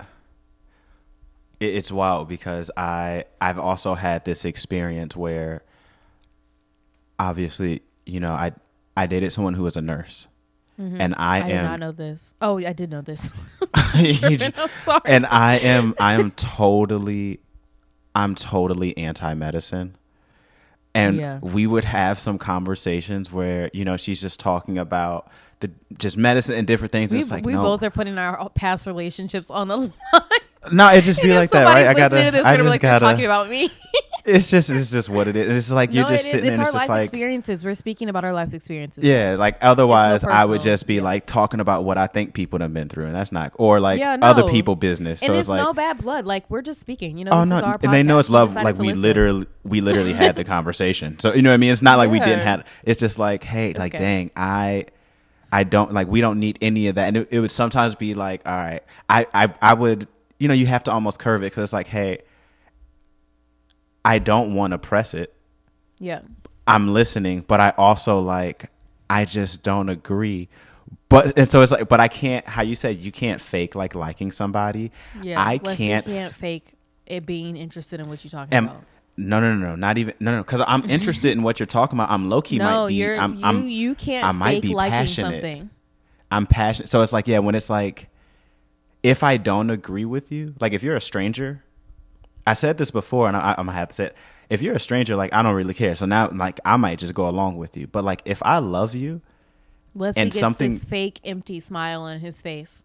it, it's wild because I I've also had this experience where obviously, you know, I I dated someone who was a nurse. And I, Mm-hmm. I did not know this. Oh, I did know this. I'm sorry. and I am I am totally I'm totally anti-medicine. And Yeah. we would have some conversations where, you know, she's just talking about the just medicine and different things. we it's like we no, both are putting our past relationships on the line. no, it just be like that, right? I gotta, I just like, gotta. talking about me. It's just, it's just what it is. It's like you're no, just sitting It's there. and It's life just like, experiences. We're speaking about our life experiences. yeah, like otherwise, I would just be Yeah. like talking about what I think people have been through, and that's not, or like Yeah, other people business. So and it's it's like, no bad blood. Like we're just speaking. You know, oh this no, is our and they know it's love. Like we listen. literally, we literally had the conversation. So you know what I mean? It's not like we didn't have. It's just like, hey, like, good. dang, I. I don't like. We don't need any of that, and it, it would sometimes be like, all right, I, I, I would, you know, you have to almost curve it because it's like, hey, I don't want to press it, Yeah. I'm listening, but I also like I just don't agree. But and so it's like, but I can't. How you said you can't fake like liking somebody. Yeah. I can't. can't fake it being interested in what you're talking Am, about. no, no, no, no, not even no, no. Because I'm interested in what you're talking about. I'm low key No, might be. you're I'm, you. I'm, you can't I might be passionate. something. I'm passionate. So it's like, yeah, when it's like, if I don't agree with you, like if you're a stranger, I said this before, and I, I'm gonna have to say it. If you're a stranger, like I don't really care. So now, like I might just go along with you. But like if I love you, Wesley And gets something- this fake empty smile on his face.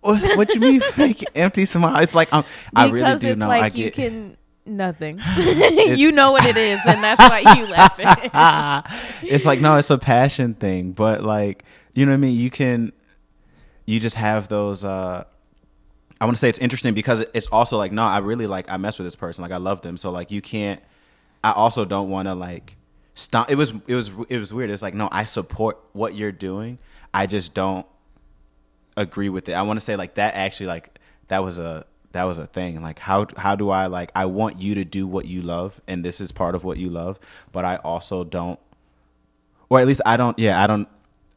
what, what you mean fake empty smile? It's like I'm, I really do it's know. like I you get. can nothing. you know what it is, and that's why you laughing. it's like no, it's a passion thing, but like you know what I mean. You can, you just have those. uh I want to say it's interesting because it's also like no, I really like I mess with this person, like I love them, so like you can't. I also don't want to like stop. It was it was it was weird. It's like no, I support what you're doing. I just don't agree with it. I want to say like that actually like that was a that was a thing. Like how how do I like I want you to do what you love and this is part of what you love, but I also don't or at least I don't yeah, I don't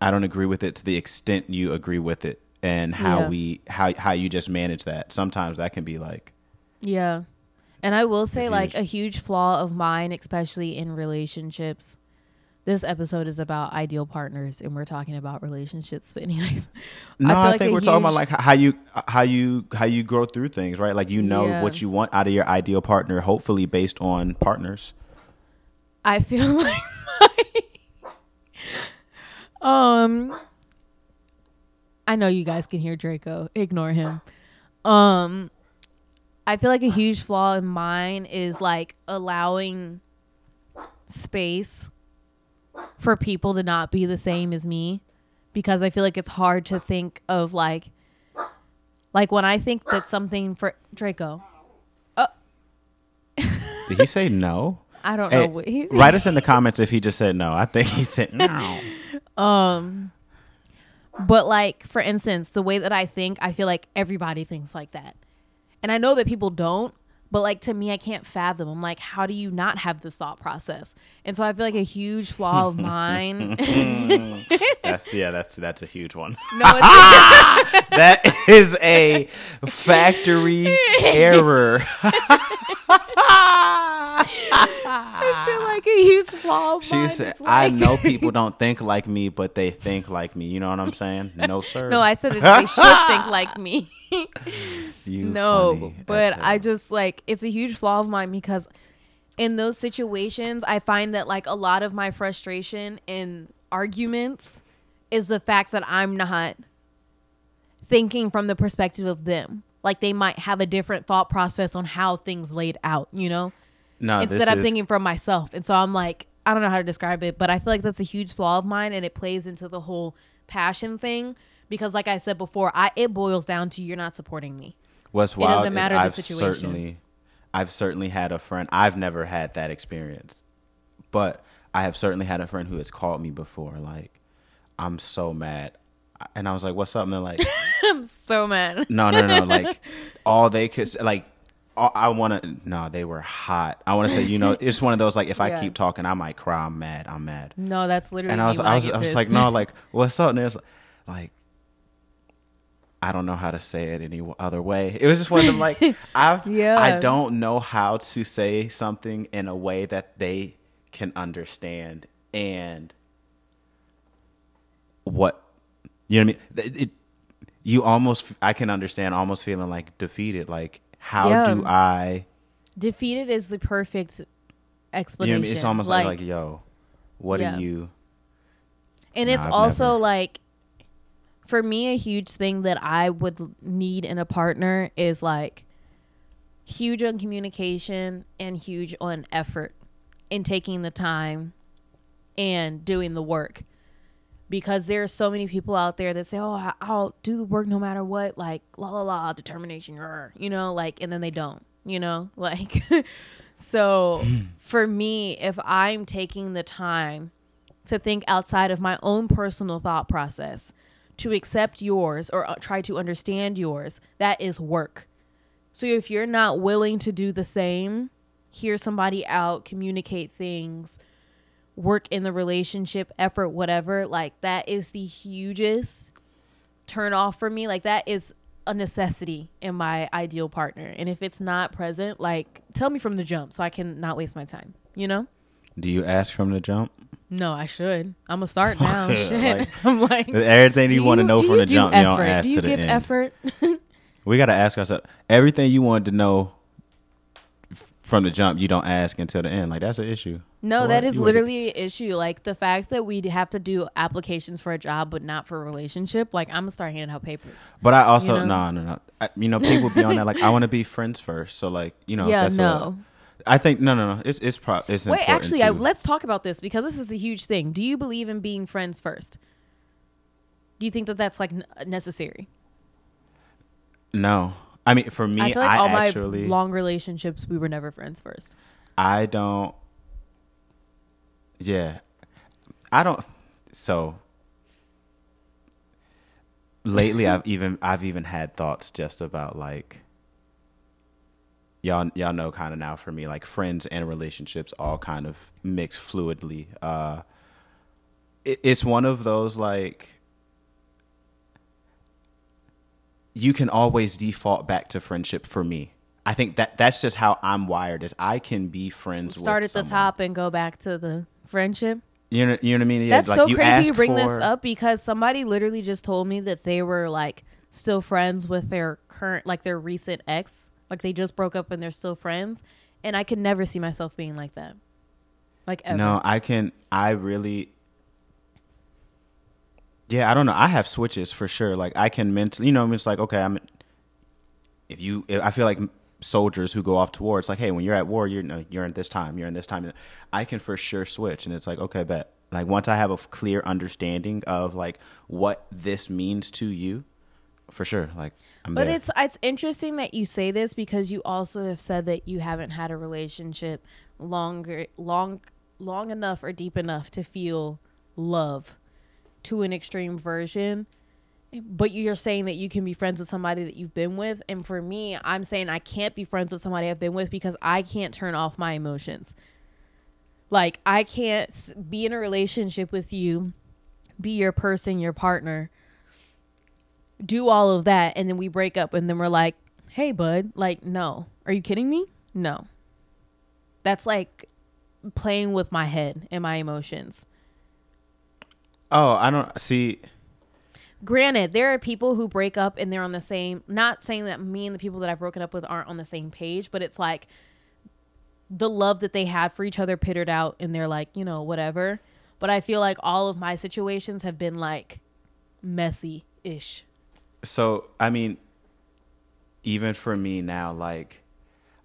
I don't agree with it to the extent you agree with it and how Yeah. we how how you just manage that. Sometimes that can be like Yeah. And I will say, like, a huge flaw of mine, especially in relationships. This episode is about ideal partners, and we're talking about relationships. But, anyways, No, I, feel think a we're talking about like how you how you how you grow through things, right? Like you know Yeah. what you want out of your ideal partner, hopefully based on partners. I feel like my, um I know you guys can hear Draco. Ignore him. Um I feel like a huge flaw in mine is like allowing space for people to not be the same as me because I feel like it's hard to think of like like when I think that something for Draco. Did he say no? I don't Hey, know what he's Write us in the comments if he just said no. I think he said no. Um, but like for instance, the way that I think, I feel like everybody thinks like that, and I know that people don't. But like to me, I can't fathom. I'm like, how do you not have this thought process? And so I feel like a huge flaw of mine. That's yeah, that's that's a huge one. no, That is a factory error. I feel like a huge flaw of She said, It's "I know people don't think like me, but they think like me." You know what I'm saying? No, sir. No, I said that they should think like me. No, funny but. I just like it's a huge flaw of mine because in those situations, I find that like a lot of my frustration in arguments is the fact that I'm not thinking from the perspective of them. Like they might have a different thought process on how things laid out, you know? no, Instead, I'm is- thinking from myself. And so I'm like, I don't know how to describe it, but I feel like that's a huge flaw of mine and it plays into the whole passion thing because like I said before, I it boils down to you're not supporting me. What's It doesn't matter the I've situation. certainly, I've certainly had a friend. I've never had that experience, but I have certainly had a friend who has called me before. Like, I'm so mad, and I was like, "What's up?" And they're like, I'm so mad. "No, no, no." Like, all they could like. all- I want to. No, they were hot. I want to say, you know, it's one of those like, if I Yeah. keep talking, I might cry. I'm mad. I'm mad. No, that's literally. And I was, I was, I was like, no, like, what's up? And there's like, I don't know how to say it any other way. It was just one of them, like, I, Yeah. I don't know how to say something in a way that they can understand and what, you know what I mean? It, you almost, I can understand almost feeling like defeated. Like, how Yeah. do I, defeated is the perfect you know explanation. I mean? It's almost like, like, yo, what Yeah. are you? and it's I've also never. like, for me, a huge thing that I would need in a partner is like huge on communication and huge on effort in taking the time and doing the work. Because there are so many people out there that say, "Oh, I'll do the work no matter what," like la la la, determination, you know, like, and then they don't, you know, like. so hmm. for me, if I'm taking the time to think outside of my own personal thought process, to accept yours or uh, try to understand yours, that is work. So if you're not willing to do the same, hear somebody out, communicate things, work in the relationship, effort, whatever, like that is the hugest turn off for me. Like that is a necessity in my ideal partner. And if it's not present, like tell me from the jump so I can not waste my time, you know? Do you ask from the jump? No, I should. I'm gonna start now. Shit. Like, I'm like Everything you, do want to know from you the do jump, you don't ask Do you to the end. effort? We got to ask ourselves everything you wanted to know from the jump you don't ask until the end. Like that's an issue. No, What? that is You literally an issue. Like the fact that we have to do applications for a job but not for a relationship. Like I'm gonna start handing out papers. But I also You no know? no no. I, you know, people be on that like I want to be friends first. So like you know, yeah, that's no. A, I think no no no. It's it's pro. It's Wait, actually, I, let's talk about this because this is a huge thing. Do you believe in being friends first? Do you think that that's like necessary? no. I mean, for me, I I, like all actually my long relationships, we were never friends first. I don't. Yeah, I don't. So lately, I've even I've even had thoughts just about like y'all y'all know kind of now for me like friends and relationships all kind of mix fluidly. Uh, it, it's one of those like you can always default back to friendship for me. I think that that's just how I'm wired. Is I can be friends. Start at the top and go back to the friendship. You know, you know what I mean? Yeah, That's like so you crazy you bring this up because somebody literally just told me that they were like still friends with their current, like their recent ex. Like they just broke up and they're still friends. And I could never see myself being like that. Like ever. No, I can. I really. Yeah, I don't know. I have switches for sure. Like I can mentally, you know, it's like okay, I'm. If you, if I feel like soldiers who go off to war. It's like, hey, when you're at war, you're no, you're in this time, you're in this time. I can for sure switch, and it's like, okay, bet. Like once I have a clear understanding of like what this means to you, for sure. Like I'm But there. it's it's interesting that you say this because you also have said that you haven't had a relationship longer long long enough or deep enough to feel love to an extreme version. But you're saying that you can be friends with somebody that you've been with, and for me, I'm saying I can't be friends with somebody I've been with because I can't turn off my emotions. Like I can't be in a relationship with you, be your person, your partner, do all of that and then we break up and then we're like hey bud like no. Are you kidding me? No. That's like playing with my head and my emotions. Oh, I don't see. granted there are people who break up and they're on the same not saying that me and the people that i've broken up with aren't on the same page but it's like the love that they had for each other pittered out and they're like you know whatever. But i feel like all of my situations have been like messy ish so I mean, even for me now, like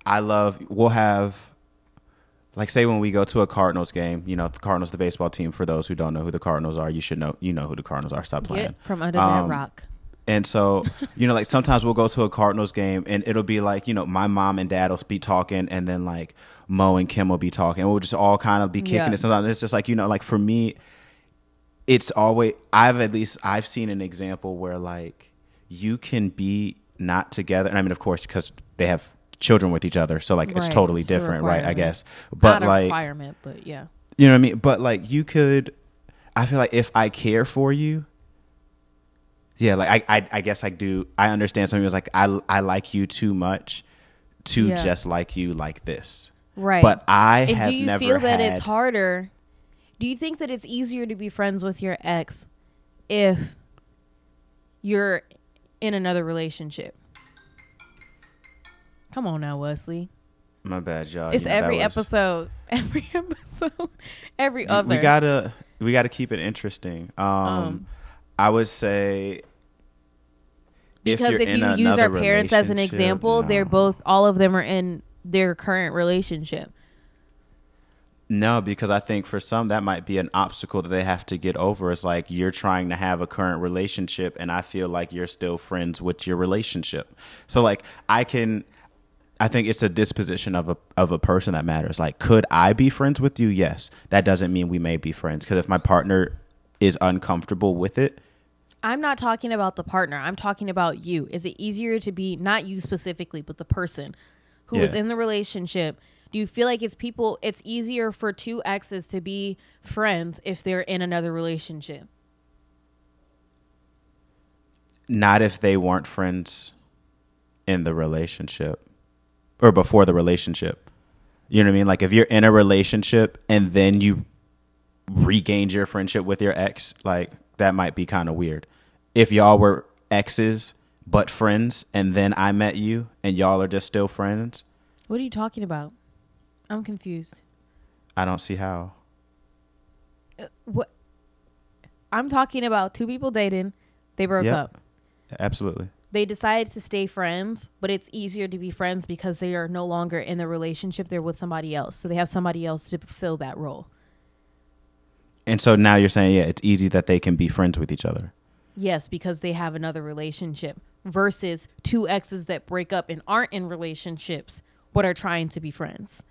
I love. We'll have, like, say when we go to a Cardinals game. You know, the Cardinals, the baseball team. For those who don't know who the Cardinals are, you should know. You know who the Cardinals are. Stop playing. get from under Um, that rock And so, you know, like sometimes we'll go to a Cardinals game and it'll be like, you know, my mom and dad will be talking and then like Mo and Kim will be talking. And we'll just all kind of be kicking Yeah. it. Sometimes it's just like, you know, like for me, it's always, I've at least, I've seen an example where like you can be not together. And I mean, of course, because they have children with each other. So like it's totally It's different, right? I guess. But like, requirement but yeah you know what I mean? But like you could I feel like if I care for you, yeah, like I I, I guess I do I understand something was like I I like you too much to Yeah. just like you like this. Right. But I and have do you never feel that had it's harder? Do you think that it's easier to be friends with your ex if you're in another relationship? Come on now, Wesley. my bad, y'all. it's You know, every was- episode. Every episode. Every you- other. We gotta we gotta keep it interesting. Um, Um, I would say because you're if, in you use our parents as an example, they're both all of them are in their current relationship. No, because I think for some that might be an obstacle that they have to get over. It's like you're trying to have a current relationship, and I feel like you're still friends with your relationship. So, like, I can, I think it's a disposition of a of a person that matters. Like, could I be friends with you? Yes. That doesn't mean we may be friends because if my partner is uncomfortable with it, I'm not talking about the partner. I'm talking about you. Is it easier to be not you specifically, but the person who is Yeah. in the relationship? Do you feel like it's people it's easier for two exes to be friends if they're in another relationship? not if they weren't friends in the relationship or before the relationship. You know what I mean? Like if you're in a relationship and then you regained your friendship with your ex, like that might be kind of weird. If y'all were exes but friends and then I met you and y'all are just still friends, What are you talking about? I'm confused. I don't see how. Uh, what? I'm talking about two people dating. They broke Yep. up. Absolutely. They decided to stay friends, but it's easier to be friends because they are no longer in the relationship. They're with somebody else, so they have somebody else to fill that role. And so now you're saying, yeah, it's easy that they can be friends with each other. Yes, because they have another relationship versus two exes that break up and aren't in relationships but are trying to be friends.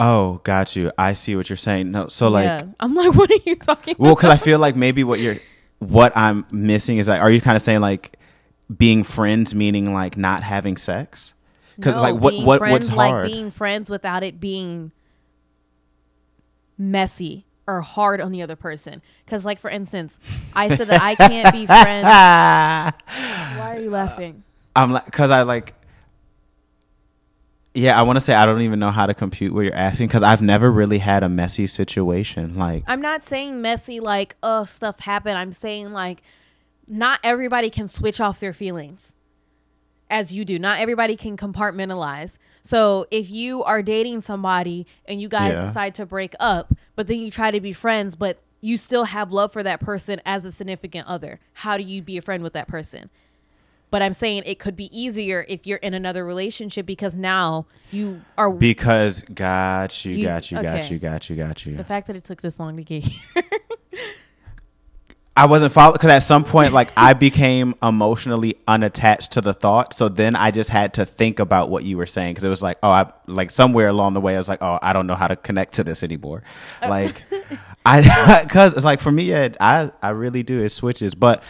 Oh, got you. I see what you're saying. No, so like, yeah. I'm like, what are you talking well, because I feel like maybe what you're, what I'm missing is like, are you kind of saying like being friends meaning like not having sex? Because No, like what what friends, what's hard? Like being friends without it being messy or hard on the other person. Because, like for instance, I said that I can't be friends. Why are you laughing? I'm like, because I like, yeah, I want to say I don't even know how to compute what you're asking because I've never really had a messy situation. Like, I'm not saying messy like oh stuff happened. I'm saying like not everybody can switch off their feelings as you do. Not everybody can compartmentalize. So if you are dating somebody and you guys Yeah. decide to break up, but then you try to be friends, but you still have love for that person as a significant other, how do you be a friend with that person? But I'm saying it could be easier if you're in another relationship because now you are because got you, You- got you, got you, got you, got you. the fact that it took this long to get here. I wasn't following because at some point, like I became emotionally unattached to the thought. So then I just had to think about what you were saying because it was like, oh, I like somewhere along the way, I was like, oh, I don't know how to connect to this anymore. Oh. Like, I because it's like for me, yeah, I I really do. It switches, but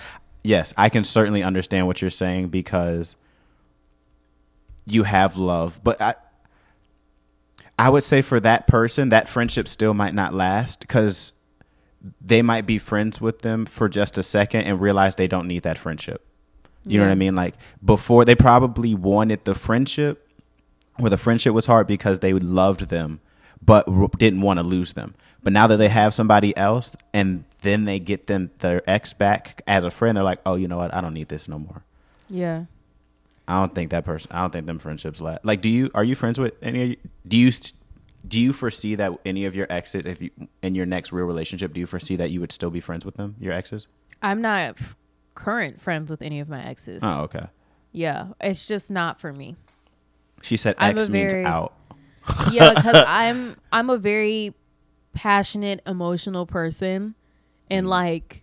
yes, I can certainly understand what you're saying because you have love, but I. I would say for that person, that friendship still might not last because they might be friends with them for just a second and realize they don't need that friendship. You know what I mean? Like before, they probably wanted the friendship, where the friendship was hard because they loved them, but didn't want to lose them. But now that they have somebody else, and then they get them their ex back as a friend, they're like, oh, you know what? I don't need this no more. yeah. I don't think that person. I don't think them friendships last. Like, do you? Are you friends with any? Of you, do you? Do you foresee that any of your exes, if you in your next real relationship, do you foresee that you would still be friends with them, your exes? I'm not current friends with any of my exes. Oh, okay. Yeah, it's just not for me. She said I'm ex means very- out. Yeah, because I'm I'm a very passionate, emotional person, and mm. like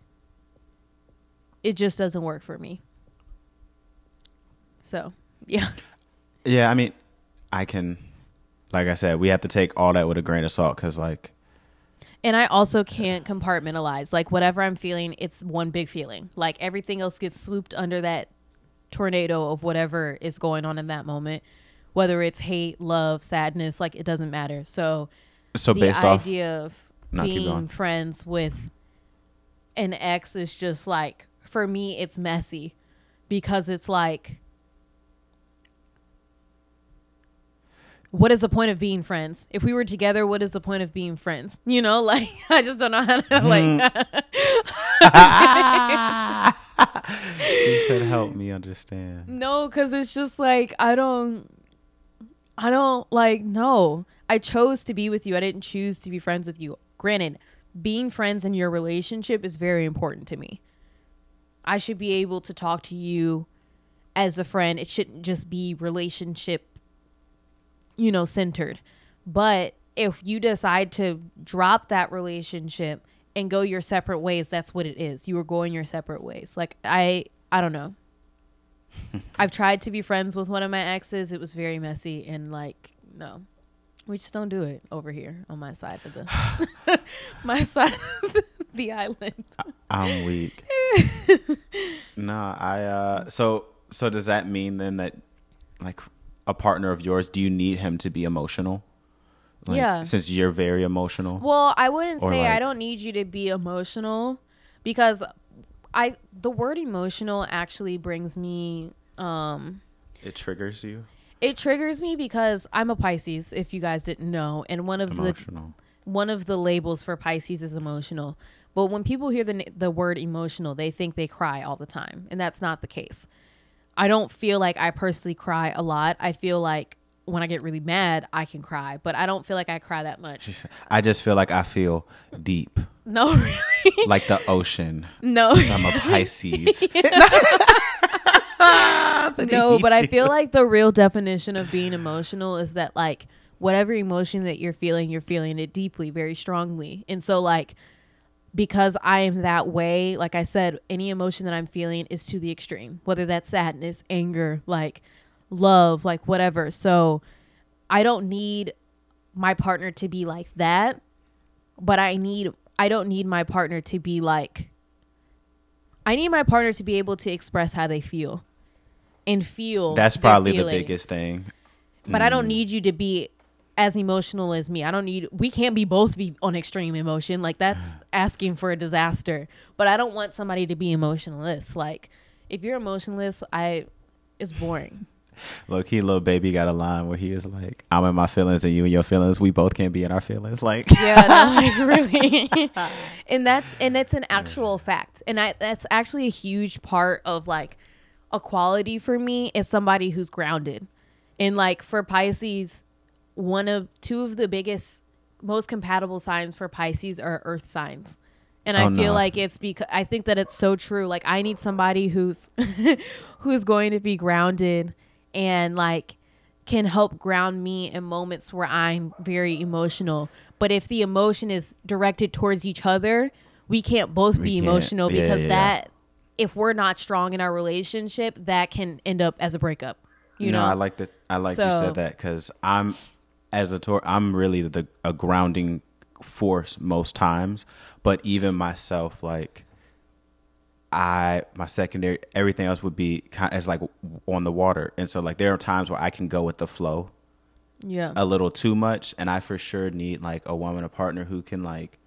it just doesn't work for me. So yeah, Yeah, I mean, I can. Like I said, we have to take all that with a grain of salt because, like, and I also can't compartmentalize. Like whatever I'm feeling, it's one big feeling. Like everything else gets swooped under that tornado of whatever is going on in that moment, whether it's hate, love, sadness. Like it doesn't matter. So so the based off. idea of No, being friends with an ex is just like for me it's messy because it's like what is the point of being friends if we were together what is the point of being friends you know like i just don't know how to mm-hmm. like she said, "Help me understand." No, because it's just like I don't, I don't like. No, I chose to be with you. I didn't choose to be friends with you. Granted, being friends in your relationship is very important to me. I should be able to talk to you as a friend. It shouldn't just be relationship, you know, centered. But if you decide to drop that relationship and go your separate ways, that's what it is. You are going your separate ways. Like I I don't know. I've tried to be friends with one of my exes. It was very messy and like no. We just don't do it over here on my side of the my side of the, the island. I'm weak. no, I. uh So, so does that mean then that, like, a partner of yours, do you need him to be emotional? Like, Yeah. Since you're very emotional. Well, I wouldn't Or say I don't need you to be emotional because I the word emotional actually brings me um It triggers you. It triggers me because I'm a Pisces if you guys didn't know and one of the one of the labels for Pisces is emotional. But when people hear the the word emotional, they think they cry all the time, and that's not the case. I don't feel like I personally cry a lot. I feel like when I get really mad, I can cry, but I don't feel like I cry that much. I just feel like I feel deep, No, really. like the ocean. No. I'm a Pisces. no, but I feel like the real definition of being emotional is that like whatever emotion that you're feeling, you're feeling it deeply, very strongly. And so like because I am that way, like I said, any emotion that I'm feeling is to the extreme, whether that's sadness, anger, like love, like whatever. So I don't need my partner to be like that, but I need I don't need my partner to be like I need my partner to be able to express how they feel and feel That's probably the biggest thing. But I Mm. don't need you to be as emotional as me. I don't need we can't be both be on extreme emotion. Like that's asking for a disaster. But I don't want somebody to be emotionless. Like if you're emotionless, I it's boring. Low key, Lil Baby got a line where he is like, "I'm in my feelings and you in your feelings. We both can't be in our feelings." Like, Yeah, no, like really. and that's and it's an actual fact. And I that's actually a huge part of like equality for me is somebody who's grounded. And like for Pisces, one of two of the biggest most compatible signs for Pisces are earth signs. And I Oh, feel no. like it's because I think that it's so true. Like I need somebody who's who's going to be grounded and like can help ground me in moments where I'm very emotional. But if the emotion is directed towards each other, we can't both We be can't. emotional Yeah, because yeah, that if we're not strong in our relationship, that can end up as a breakup. You no, know, I like that. I like you said that because I'm as a tour. I'm really the a grounding force most times, but even myself, like I my secondary everything else would be kind as like on the water, and so like there are times where I can go with the flow yeah. a little too much, and I for sure need like a woman, a partner who can like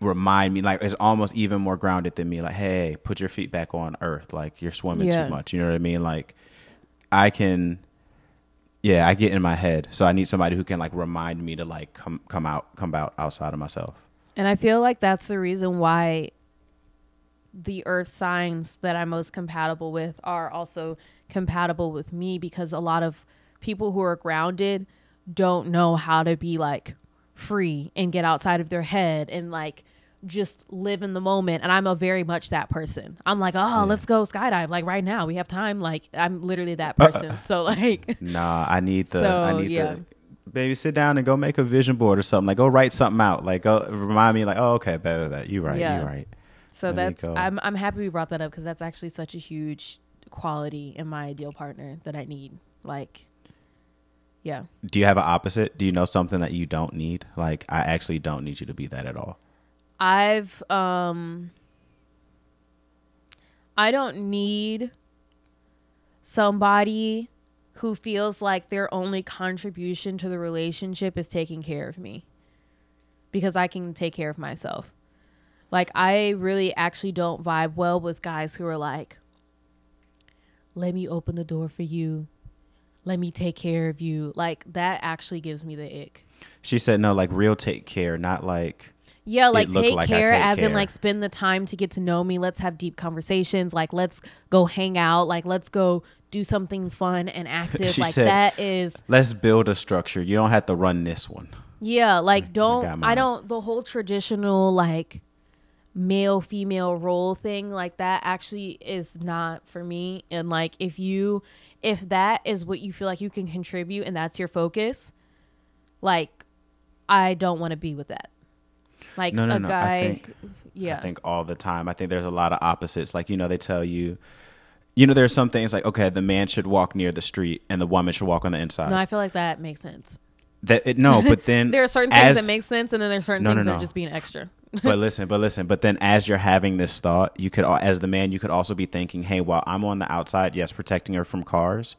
remind me like it's almost even more grounded than me like hey put your feet back on earth like you're swimming Yeah. too much you know what i mean like i can yeah i get in my head so i need somebody who can like remind me to like come come out come out outside of myself And I feel like that's the reason why the earth signs that I'm most compatible with are also compatible with me because a lot of people who are grounded don't know how to be like free and get outside of their head and like just live in the moment and I'm a very much that person. I'm like, "Oh, let's go skydive like right now. We have time." Like I'm literally that uh, uh, person. so like nah i need the i So, need yeah. the baby sit down and go make a vision board or something like go write something out like go remind me like oh okay bad, bad, you right Yeah. you right So that's. I'm I'm happy we brought that up because that's actually such a huge quality in my ideal partner that I need. Like, yeah, do you have an opposite do you know something that you don't need like i actually don't need you to be that at all I've um, I don't need somebody who feels like their only contribution to the relationship is taking care of me because I can take care of myself. Like I really actually don't vibe well with guys who are like let me open the door for you. Let me take care of you. Like that actually gives me the ick. She said no, like real take care, not like Yeah, like take like care take as in like spend the time to get to know me. Let's have deep conversations. Like let's go hang out. Like let's go do something fun and active. She like said- that is let's build a structure. You don't have to run this one. yeah, like don't I don't the whole traditional like male female role thing like that actually is not for me and like if you if that is what you feel like you can contribute and that's your focus like I don't want to be with that. Like No, no, a no. I guy think- yeah. I think all the time. I think there's a lot of opposites. Like, you know, they tell you, you know, there's some things like, okay, the man should walk near the street and the woman should walk on the inside. No, I feel like that makes sense. that it, no, but then There are certain things as- that make sense, and then there's certain no, things that are just being extra. But listen, but listen, but then as you're having this thought, you could, as the man, you could also be thinking, hey, while I'm on the outside, yes, protecting her from cars,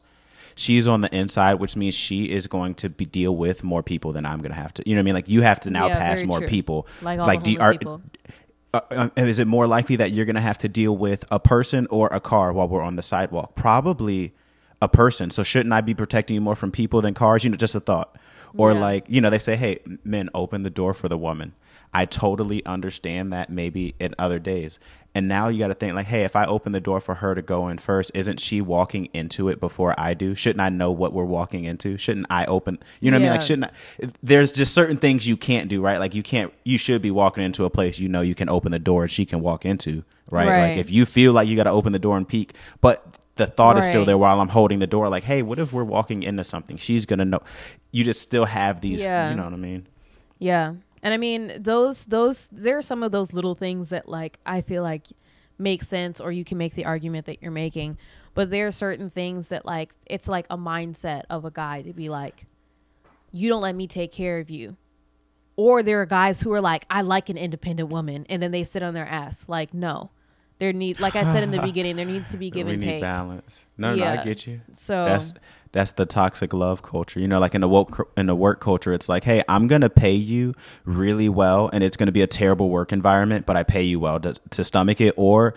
she's on the inside, which means she is going to be deal with more people than I'm going to have to. You know what I mean? Like you have to now Yeah, pass more true. people. Like all like, the do are, people. uh, uh, is it more likely that you're going to have to deal with a person or a car while we're on the sidewalk? Probably a person. So shouldn't I be protecting you more from people than cars? You know, just a thought. Or Yeah. like, you know, they say, "Hey, men, open the door for the woman." I totally understand that maybe in other days. And now you got to think like, hey, if I open the door for her to go in first, isn't she walking into it before I do? Shouldn't I know what we're walking into? Shouldn't I open? You know what I mean? Like, shouldn't I? There's just certain things you can't do, right? Like you can't. You should be walking into a place you know you can open the door and she can walk into, right? Right. Like if you feel like you got to open the door and peek, but the thought is still there while I'm holding the door. Like, hey, what if we're walking into something? She's gonna know. You just still have these. Yeah. You know what I mean? Yeah. And I mean, those those there are some of those little things that like I feel like make sense or you can make the argument that you're making. But there are certain things that like it's like a mindset of a guy to be like you don't let me take care of you. Or there are guys who are like I like an independent woman and then they sit on their ass. Like no. There need like I said in the beginning there needs to be give we and take. balance. No, no, Yeah. I get you. So That's that's the toxic love culture. You know, like in the work in the work culture, it's like, hey, I'm gonna pay you really well, and it's gonna be a terrible work environment, but I pay you well to, to stomach it, or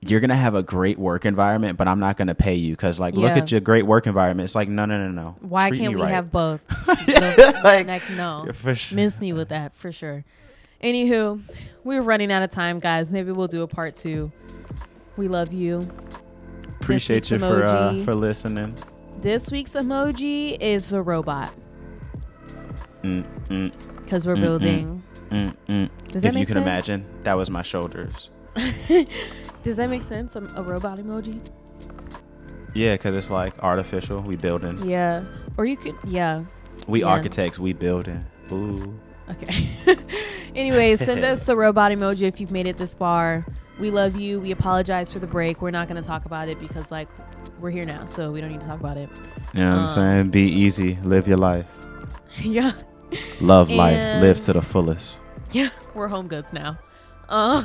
you're gonna have a great work environment, but I'm not gonna pay you because, like, look at your great work environment. It's like, no, no, no, no. why Treat can't we right. have both? like, like no. yeah, for sure. miss me with that for sure. Anywho, we're running out of time, guys. Maybe we'll do a part two. We love you. Appreciate you for uh, for listening. This week's emoji is the robot Mm, mm, because we're building. Does If that make you can sense? imagine, that was my shoulders. Does that make sense? A, a robot emoji? Yeah, because it's like artificial. We building. Yeah. Or you could, yeah. We Yeah. architects. We building. Ooh. Okay. Anyways, send us the robot emoji if you've made it this far. We love you. We apologize for the break. We're not going to talk about it because, like, we're here now, so we don't need to talk about it. You know what I'm Um, saying? Be easy. Live your life. yeah. Love life. Live to the fullest. Yeah. We're home goods now. Uh,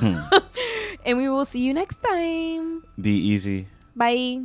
and we will see you next time. Be easy. Bye.